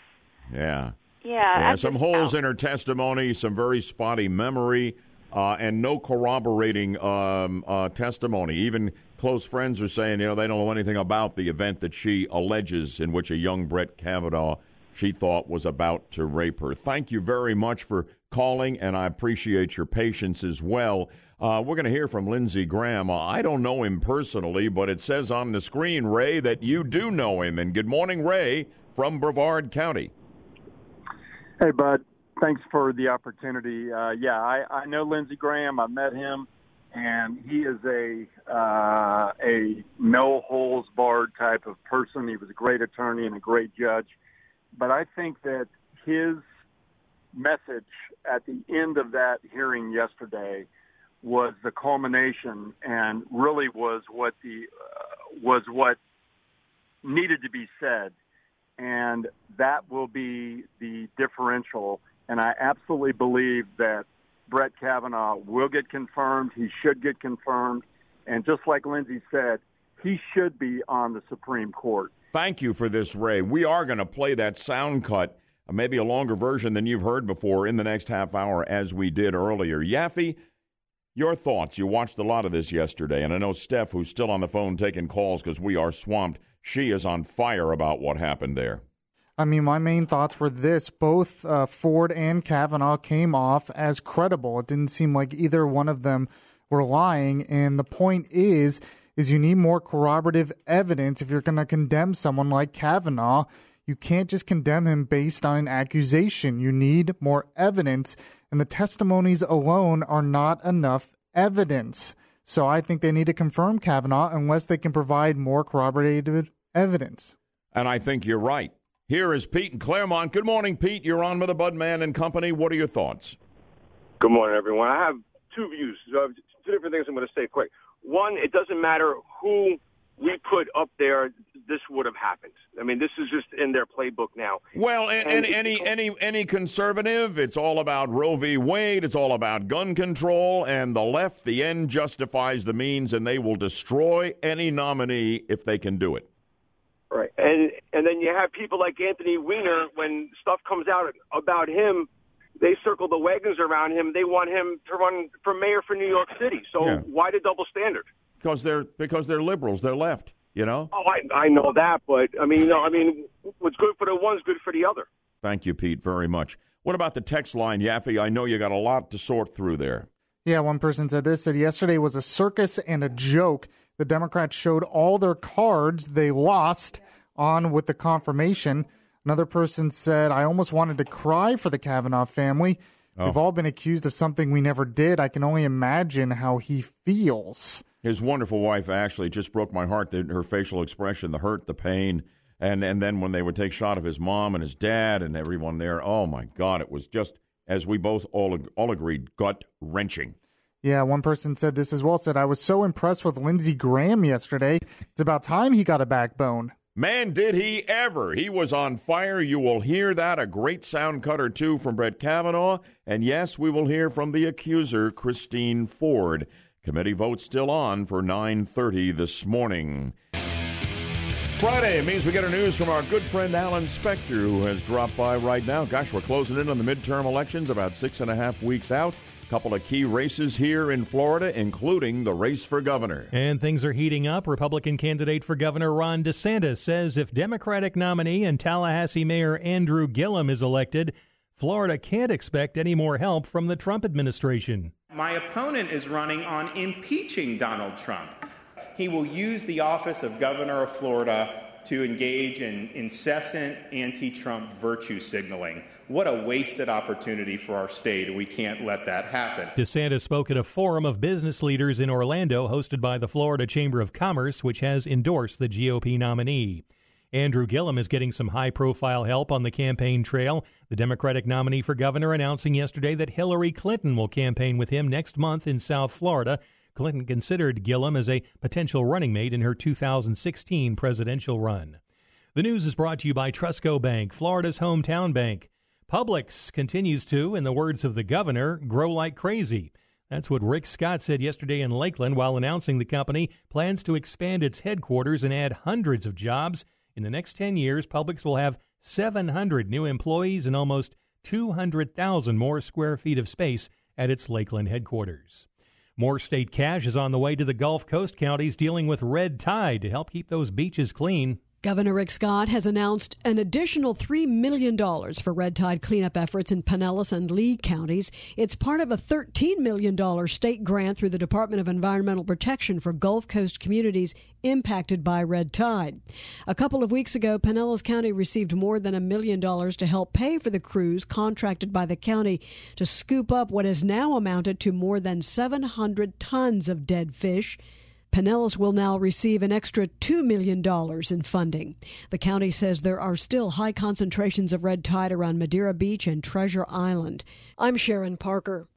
Yeah. Yeah. yeah some holes in her testimony, some very spotty memory, uh, and no corroborating um, uh, testimony. Even close friends are saying, you know, they don't know anything about the event that she alleges in which a young Brett Kavanaugh she thought was about to rape her. Thank you very much for calling, and I appreciate your patience as well. Uh, we're going to hear from Lindsey Graham. Uh, I don't know him personally, but it says on the screen, Ray, that you do know him. And good morning, Ray, from Brevard County. Hey, bud. Thanks for the opportunity. Uh, yeah, I, I know Lindsey Graham. I met him, and he is a uh, a no holes barred type of person. He was a great attorney and a great judge. But I think that his message at the end of that hearing yesterday was the culmination and really was what the uh, was what needed to be said and that will be the differential and I absolutely believe that Brett Kavanaugh will get confirmed he should get confirmed and just like Lindsey said he should be on the Supreme Court Thank you for this Ray we are going to play that sound cut uh, maybe a longer version than you've heard before in the next half hour, as we did earlier. Yaffee, your thoughts. You watched a lot of this yesterday, and I know Steph, who's still on the phone taking calls because we are swamped, she is on fire about what happened there. I mean, my main thoughts were this both uh, Ford and Kavanaugh came off as credible. It didn't seem like either one of them were lying. And the point is, is you need more corroborative evidence if you're going to condemn someone like Kavanaugh you can't just condemn him based on an accusation. You need more evidence, and the testimonies alone are not enough evidence. So I think they need to confirm Kavanaugh unless they can provide more corroborative evidence. And I think you're right. Here is Pete in Clermont. Good morning, Pete. You're on with the Budman and Company. What are your thoughts? Good morning, everyone. I have two views. Uh, two different things I'm going to say quick. One, it doesn't matter who we put up there, this would have happened. I mean, this is just in their playbook now. Well, and, and, and any any any conservative, it's all about Roe v. Wade. It's all about gun control, and the left, the end justifies the means, and they will destroy any nominee if they can do it. Right, and and then you have people like Anthony Weiner. When stuff comes out about him, they circle the wagons around him. They want him to run for mayor for New York City. So yeah. why the double standard? because they're because they're liberals. They're left. You know. Oh, I I know that, but I mean, you know, I mean, what's good for the one's good for the other. Thank you, Pete, very much. What about the text line, Yaffee? I know you got a lot to sort through there. Yeah, one person said this: said yesterday was a circus and a joke. The Democrats showed all their cards they lost on with the confirmation. Another person said, I almost wanted to cry for the Kavanaugh family. Oh. We've all been accused of something we never did. I can only imagine how he feels. His wonderful wife Ashley just broke my heart. The, her facial expression, the hurt, the pain, and and then when they would take shot of his mom and his dad and everyone there, oh my God, it was just as we both all all agreed, gut wrenching. Yeah, one person said this as well. Said I was so impressed with Lindsey Graham yesterday. It's about time he got a backbone. Man, did he ever! He was on fire. You will hear that a great sound cut or two from Brett Kavanaugh, and yes, we will hear from the accuser, Christine Ford. Committee vote still on for 9:30 this morning. Friday means we get our news from our good friend Alan Spector, who has dropped by right now. Gosh, we're closing in on the midterm elections, about six and a half weeks out. A couple of key races here in Florida, including the race for governor. And things are heating up. Republican candidate for governor Ron DeSantis says if Democratic nominee and Tallahassee Mayor Andrew Gillum is elected, Florida can't expect any more help from the Trump administration. My opponent is running on impeaching Donald Trump. he will use the office of governor of Florida to engage in incessant anti Trump virtue signaling. What a wasted opportunity for our state. We can't let that happen. DeSantis spoke at a forum of business leaders in Orlando hosted by the Florida Chamber of Commerce, which has endorsed the GOP nominee. Andrew Gillum is getting some high profile help on the campaign trail. The Democratic nominee for governor announcing yesterday that Hillary Clinton will campaign with him next month in South Florida. Clinton considered Gillum as a potential running mate in her 2016 presidential run. The news is brought to you by TrustCo Bank, Florida's hometown bank. Publix continues to, in the words of the governor, grow like crazy. That's what Rick Scott said yesterday in Lakeland while announcing the company plans to expand its headquarters and add hundreds of jobs. In the next 10 years, Publix will have 700 new employees and almost 200,000 more square feet of space at its Lakeland headquarters. More state cash is on the way to the Gulf Coast counties dealing with red tide to help keep those beaches clean. Governor Rick Scott has announced an additional $3 million for red tide cleanup efforts in Pinellas and Lee counties. It's part of a $13 million state grant through the Department of Environmental Protection for Gulf Coast communities impacted by red tide. A couple of weeks ago, Pinellas County received more than a million dollars to help pay for the crews contracted by the county to scoop up what has now amounted to more than 700 tons of dead fish. Pinellas will now receive an extra $2 million in funding. The county says there are still high concentrations of red tide around Madeira Beach and Treasure Island. I'm Sharon Parker.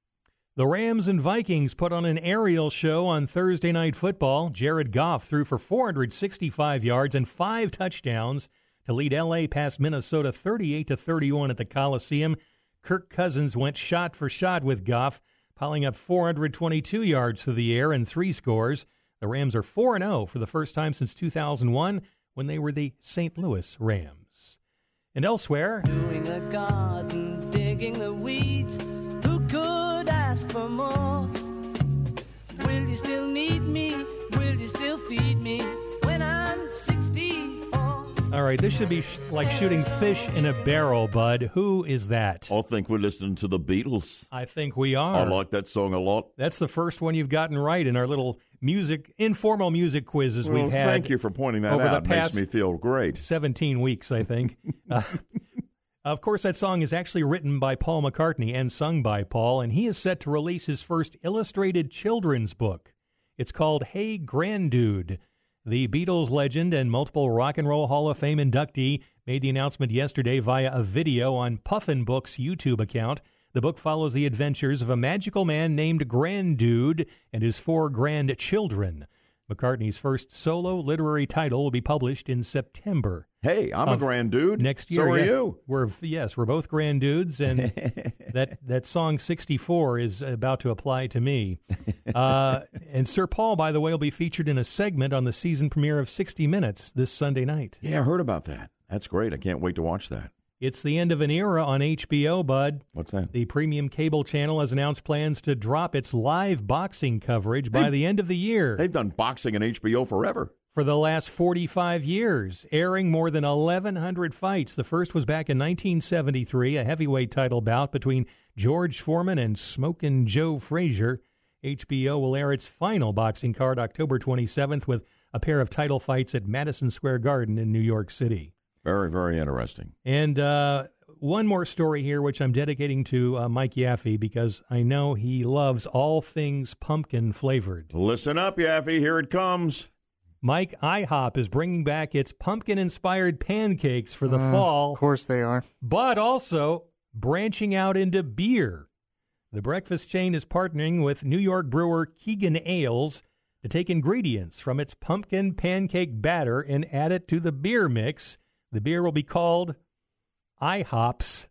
The Rams and Vikings put on an aerial show on Thursday Night Football. Jared Goff threw for 465 yards and five touchdowns to lead LA past Minnesota 38 to 31 at the Coliseum. Kirk Cousins went shot for shot with Goff, piling up 422 yards through the air and three scores. The Rams are 4 0 for the first time since 2001 when they were the St. Louis Rams. And elsewhere, doing the garden, digging the weeds. Who could ask for more? Will you still need me? Will you still feed me when I'm 64? All right, this should be sh- like shooting fish in a barrel, bud. Who is that? I think we're listening to the Beatles. I think we are. I like that song a lot. That's the first one you've gotten right in our little music, informal music quizzes Well, we've had. thank you for pointing that over out. The Makes me feel great. 17 weeks, I think. (laughs) uh, of course, that song is actually written by Paul McCartney and sung by Paul, and he is set to release his first illustrated children's book. It's called Hey Grandude. The Beatles legend and multiple Rock and Roll Hall of Fame inductee made the announcement yesterday via a video on Puffin Books' YouTube account. The book follows the adventures of a magical man named Grandude and his four grandchildren. McCartney's first solo literary title will be published in September. Hey, I'm a grand dude. Next year, So are yeah. you. We're yes, we're both grand dudes, and (laughs) that that song "64" is about to apply to me. Uh, (laughs) and Sir Paul, by the way, will be featured in a segment on the season premiere of 60 Minutes this Sunday night. Yeah, I heard about that. That's great. I can't wait to watch that. It's the end of an era on HBO, bud. What's that? The premium cable channel has announced plans to drop its live boxing coverage by They- the end of the year. They've done boxing on HBO forever. for the last 45 years, airing more than 1,100 fights. The first was back in 1973, a heavyweight title bout between George Foreman and Smokin' Joe Frazier. HBO will air its final boxing card October 27th with a pair of title fights at Madison Square Garden in New York City. Very, very interesting. And uh, one more story here, which I'm dedicating to uh, Mike Yaffee because I know he loves all things pumpkin flavored. Listen up, Yaffee. Here it comes. Mike IHOP is bringing back its pumpkin inspired pancakes for the Uh, fall, Of course they are. but also branching out into beer. The breakfast chain is partnering with New York brewer Keegan Ales to take ingredients from its pumpkin pancake batter and add it to the beer mix. The beer will be called IHOPs,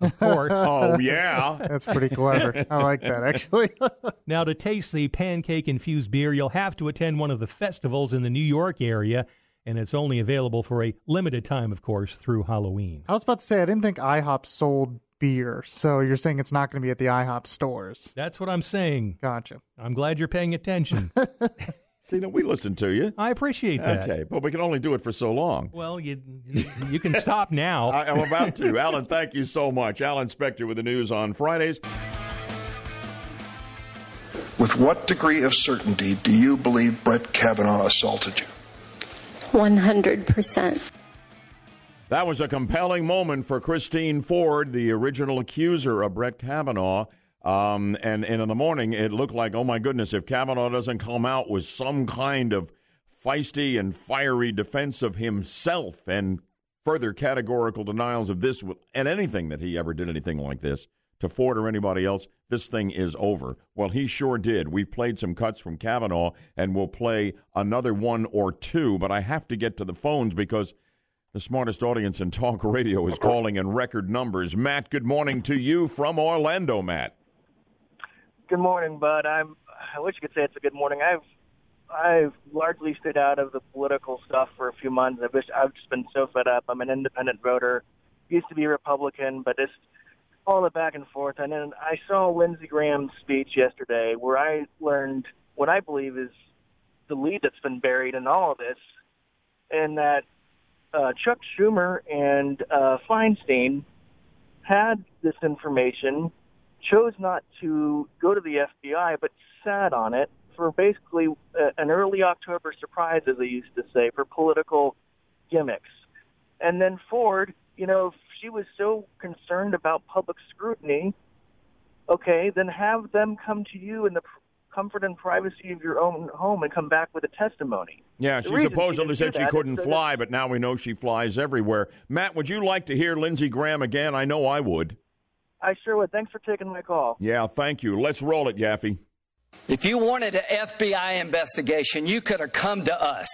of (laughs) course. Oh, yeah. That's pretty clever. I like that, actually. (laughs) Now, to taste the pancake infused beer, you'll have to attend one of the festivals in the New York area, and it's only available for a limited time, of course, through Halloween. I was about to say, I didn't think IHOP sold beer. So you're saying it's not going to be at the IHOP stores. That's what I'm saying. Gotcha. I'm glad you're paying attention. (laughs) See, now we listen to you. I appreciate that. Okay, but we can only do it for so long. Well, you you can stop now. (laughs) I, I'm about to. (laughs) Alan, thank you so much. Alan Spector with the news on Fridays. With With what degree of certainty do you believe Brett Kavanaugh assaulted you? 100%. That was a compelling moment for Christine Ford, the original accuser of Brett Kavanaugh. Um, and, and in the morning, it looked like, oh my goodness, if Kavanaugh doesn't come out with some kind of feisty and fiery defense of himself and further categorical denials of this and anything that he ever did anything like this to Ford or anybody else, this thing is over. Well, he sure did. We've played some cuts from Kavanaugh, and we'll play another one or two, but I have to get to the phones because the smartest audience in talk radio is calling in record numbers. Matt, good morning to you from Orlando, Matt. Good morning, Bud. I'm. I wish you could say it's a good morning. I've I've largely stayed out of the political stuff for a few months. I've just I've just been so fed up. I'm an independent voter. Used to be Republican, but just all the back and forth. And then I saw Lindsey Graham's speech yesterday, where I learned what I believe is the lead that's been buried in all of this, and that uh, Chuck Schumer and uh, Feinstein had this information, chose not to go to the FBI, but sat on it for basically uh, an early October surprise, as they used to say, for political gimmicks. And then Ford, you know, if she was so concerned about public scrutiny, okay, then have them come to you in the comfort and privacy of your own home and come back with a testimony. Yeah, The she supposedly said she couldn't so fly, but now we know she flies everywhere. Matt, would you like to hear Lindsey Graham again? I know I would. I sure would. Thanks for taking my call. Yeah, thank you. Let's roll it, Yaffee. If you wanted an FBI investigation, you could have come to us.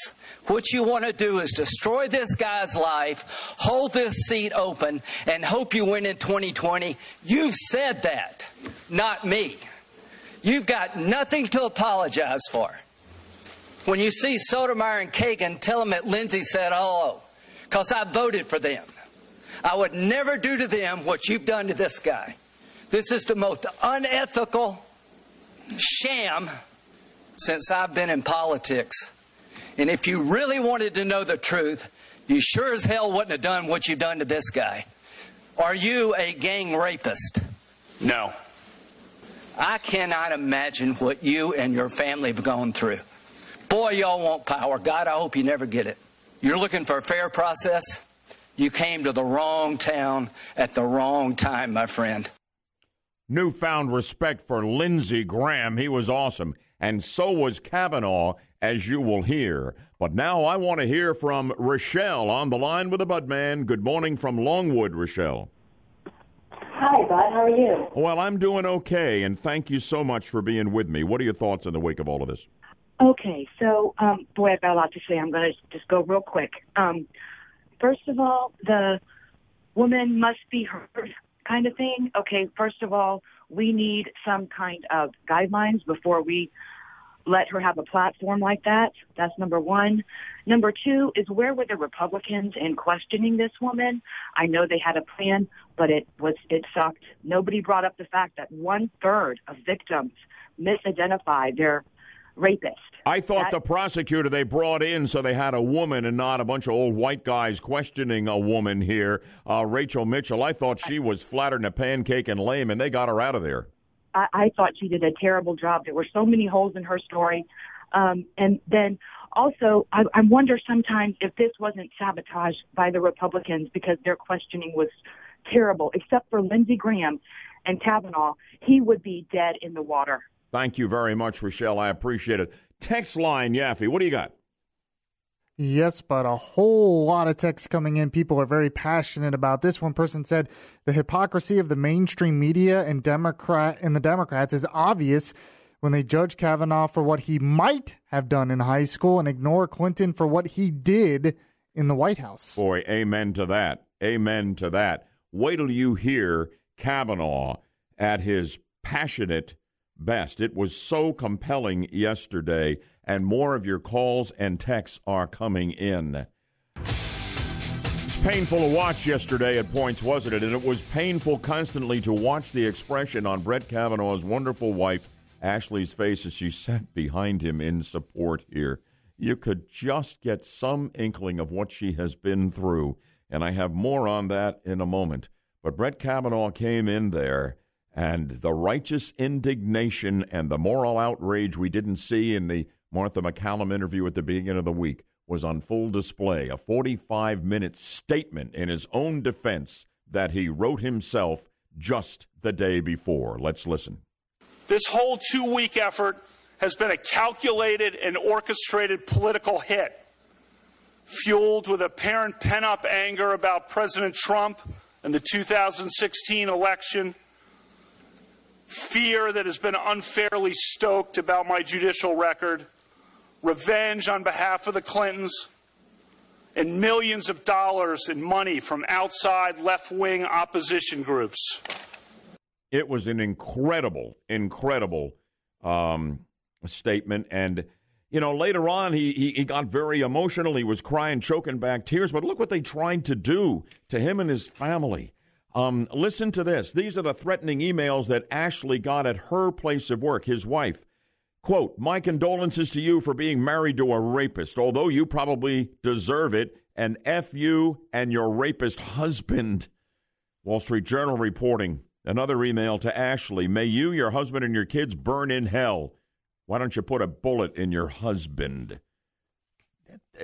What you want to do is destroy this guy's life, hold this seat open, and hope you win in 2020. You've said that, not me. You've got nothing to apologize for. When you see Sotomayor and Kagan, tell them that Lindsey said hello, because I voted for them. I would never do to them what you've done to this guy. This is the most unethical sham since I've been in politics. And if you really wanted to know the truth, you sure as hell wouldn't have done what you've done to this guy. Are you a gang rapist? No. I cannot imagine what you and your family have gone through. Boy, y'all want power. God, I hope you never get it. You're looking for a fair process? You came to the wrong town at the wrong time, my friend. Newfound respect for Lindsey Graham. He was awesome. And so was Kavanaugh, as you will hear. But now I want to hear from Rochelle on the line with the Budman. Good morning from Longwood, Rochelle. Hi, Bud. How are you? Well, I'm doing okay, and thank you so much for being with me. What are your thoughts in the wake of all of this? Okay, so um, boy, I've got a lot to say. I'm going to just go real quick. Um, first of all, the woman must be heard kind of thing. Okay, first of all, we need some kind of guidelines before we let her have a platform like that. That's number one. Number two is where were the Republicans in questioning this woman? I know they had a plan, but it was it sucked. Nobody brought up the fact that one third of victims misidentified their rapist. I thought That- the prosecutor they brought in so they had a woman and not a bunch of old white guys questioning a woman here, uh, Rachel Mitchell. I thought she was flatter than a pancake and lame, and they got her out of there. I, I thought she did a terrible job. There were so many holes in her story. Um, and then also, I, I wonder sometimes if this wasn't sabotage by the Republicans because their questioning was terrible. Except for Lindsey Graham and Kavanaugh, he would be dead in the water. Thank you very much, Rochelle. I appreciate it. Text line, Yaffee, what do you got? Yes, but a whole lot of texts coming in. People are very passionate about this. One person said the hypocrisy of the mainstream media and Democrat and the Democrats is obvious when they judge Kavanaugh for what he might have done in high school and ignore Clinton for what he did in the White House. Boy, amen to that. Amen to that. Wait till you hear Kavanaugh at his passionate best. It was so compelling yesterday, and more of your calls and texts are coming in. It's painful to watch yesterday at points, wasn't it? And it was painful constantly to watch the expression on Brett Kavanaugh's wonderful wife, Ashley's face, as she sat behind him in support here. You could just get some inkling of what she has been through, and I have more on that in a moment. But Brett Kavanaugh came in there And the righteous indignation and the moral outrage we didn't see in the Martha MacCallum interview at the beginning of the week was on full display. A 45 minute statement in his own defense that he wrote himself just the day before. Let's listen. This whole two week effort has been a calculated and orchestrated political hit, fueled with apparent pent up anger about President Trump and the 2016 election, fear that has been unfairly stoked about my judicial record revenge on behalf of the Clintons, and millions of dollars in money from outside left wing opposition groups. It was an incredible, incredible um, statement. And, you know, later on, he, he, he got very emotional. He was crying, choking back tears. But look what they tried to do to him and his family. Um, listen to this. These are the threatening emails that Ashley got at her place of work, his wife. Quote, My condolences to you for being married to a rapist, although you probably deserve it, and F you and your rapist husband. Wall Street Journal reporting another email to Ashley May you, your husband, and your kids burn in hell. Why don't you put a bullet in your husband?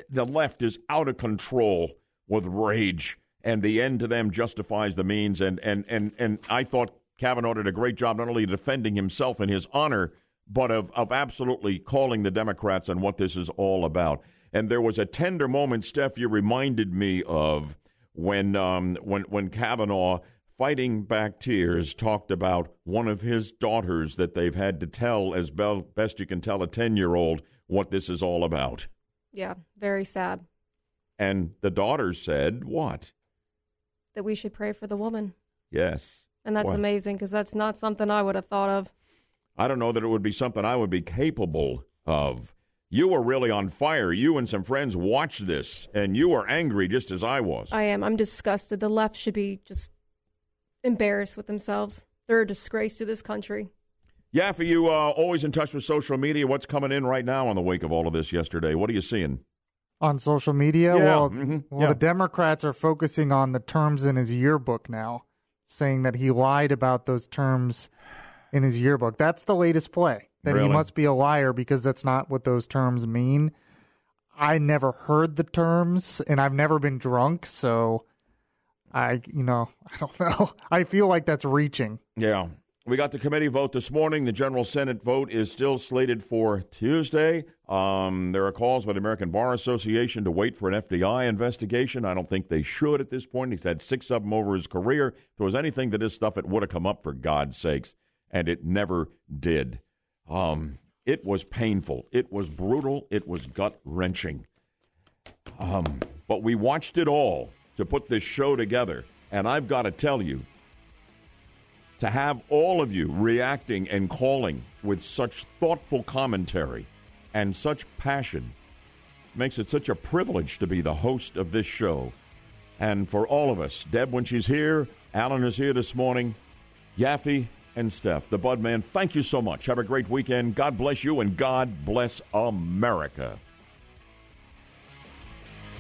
The left is out of control with rage, and the end to them justifies the means. And, and, and, and I thought Kavanaugh did a great job not only defending himself and his honor but of, of absolutely calling the Democrats on what this is all about. And there was a tender moment, Steph, you reminded me of when um, when when Kavanaugh, fighting back tears, talked about one of his daughters that they've had to tell, as best you can tell a ten year old, what this is all about. Yeah, very sad. And the daughter said, "What?" That we should pray for the woman. Yes. And that's amazing because that's not something I would have thought of. I don't know that it would be something I would be capable of. You were really on fire. You and some friends watched this, and you were angry just as I was. I am. I'm disgusted. The left should be just embarrassed with themselves. They're a disgrace to this country. Yeah, for you, uh, always in touch with social media. What's coming in right now in the wake of all of this yesterday? What are you seeing? On social media? Yeah. Well, mm-hmm. well yeah. the Democrats are focusing on the terms in his yearbook now, saying that he lied about those terms in his yearbook. That's the latest play. That really? he must be a liar because that's not what those terms mean. I never heard the terms and I've never been drunk, so I, you know, (laughs) I don't know. I feel like that's reaching. Yeah. We got the committee vote this morning. The General Senate vote is still slated for Tuesday. Um, there are calls by the American Bar Association to wait for an FBI investigation. I don't think they should at this point. He's had six of them over his career. If there was anything to this stuff, it would have come up for God's sakes and it never did. Um, it was painful. It was brutal. It was gut wrenching. Um, but we watched it all to put this show together. And I've got to tell you, to have all of you reacting and calling with such thoughtful commentary and such passion makes it such a privilege to be the host of this show. And for all of us, Deb, when she's here, Alan is here this morning, Yaffee, and Steph, the Bud Man, thank you so much. Have a great weekend. God bless you, and God bless America.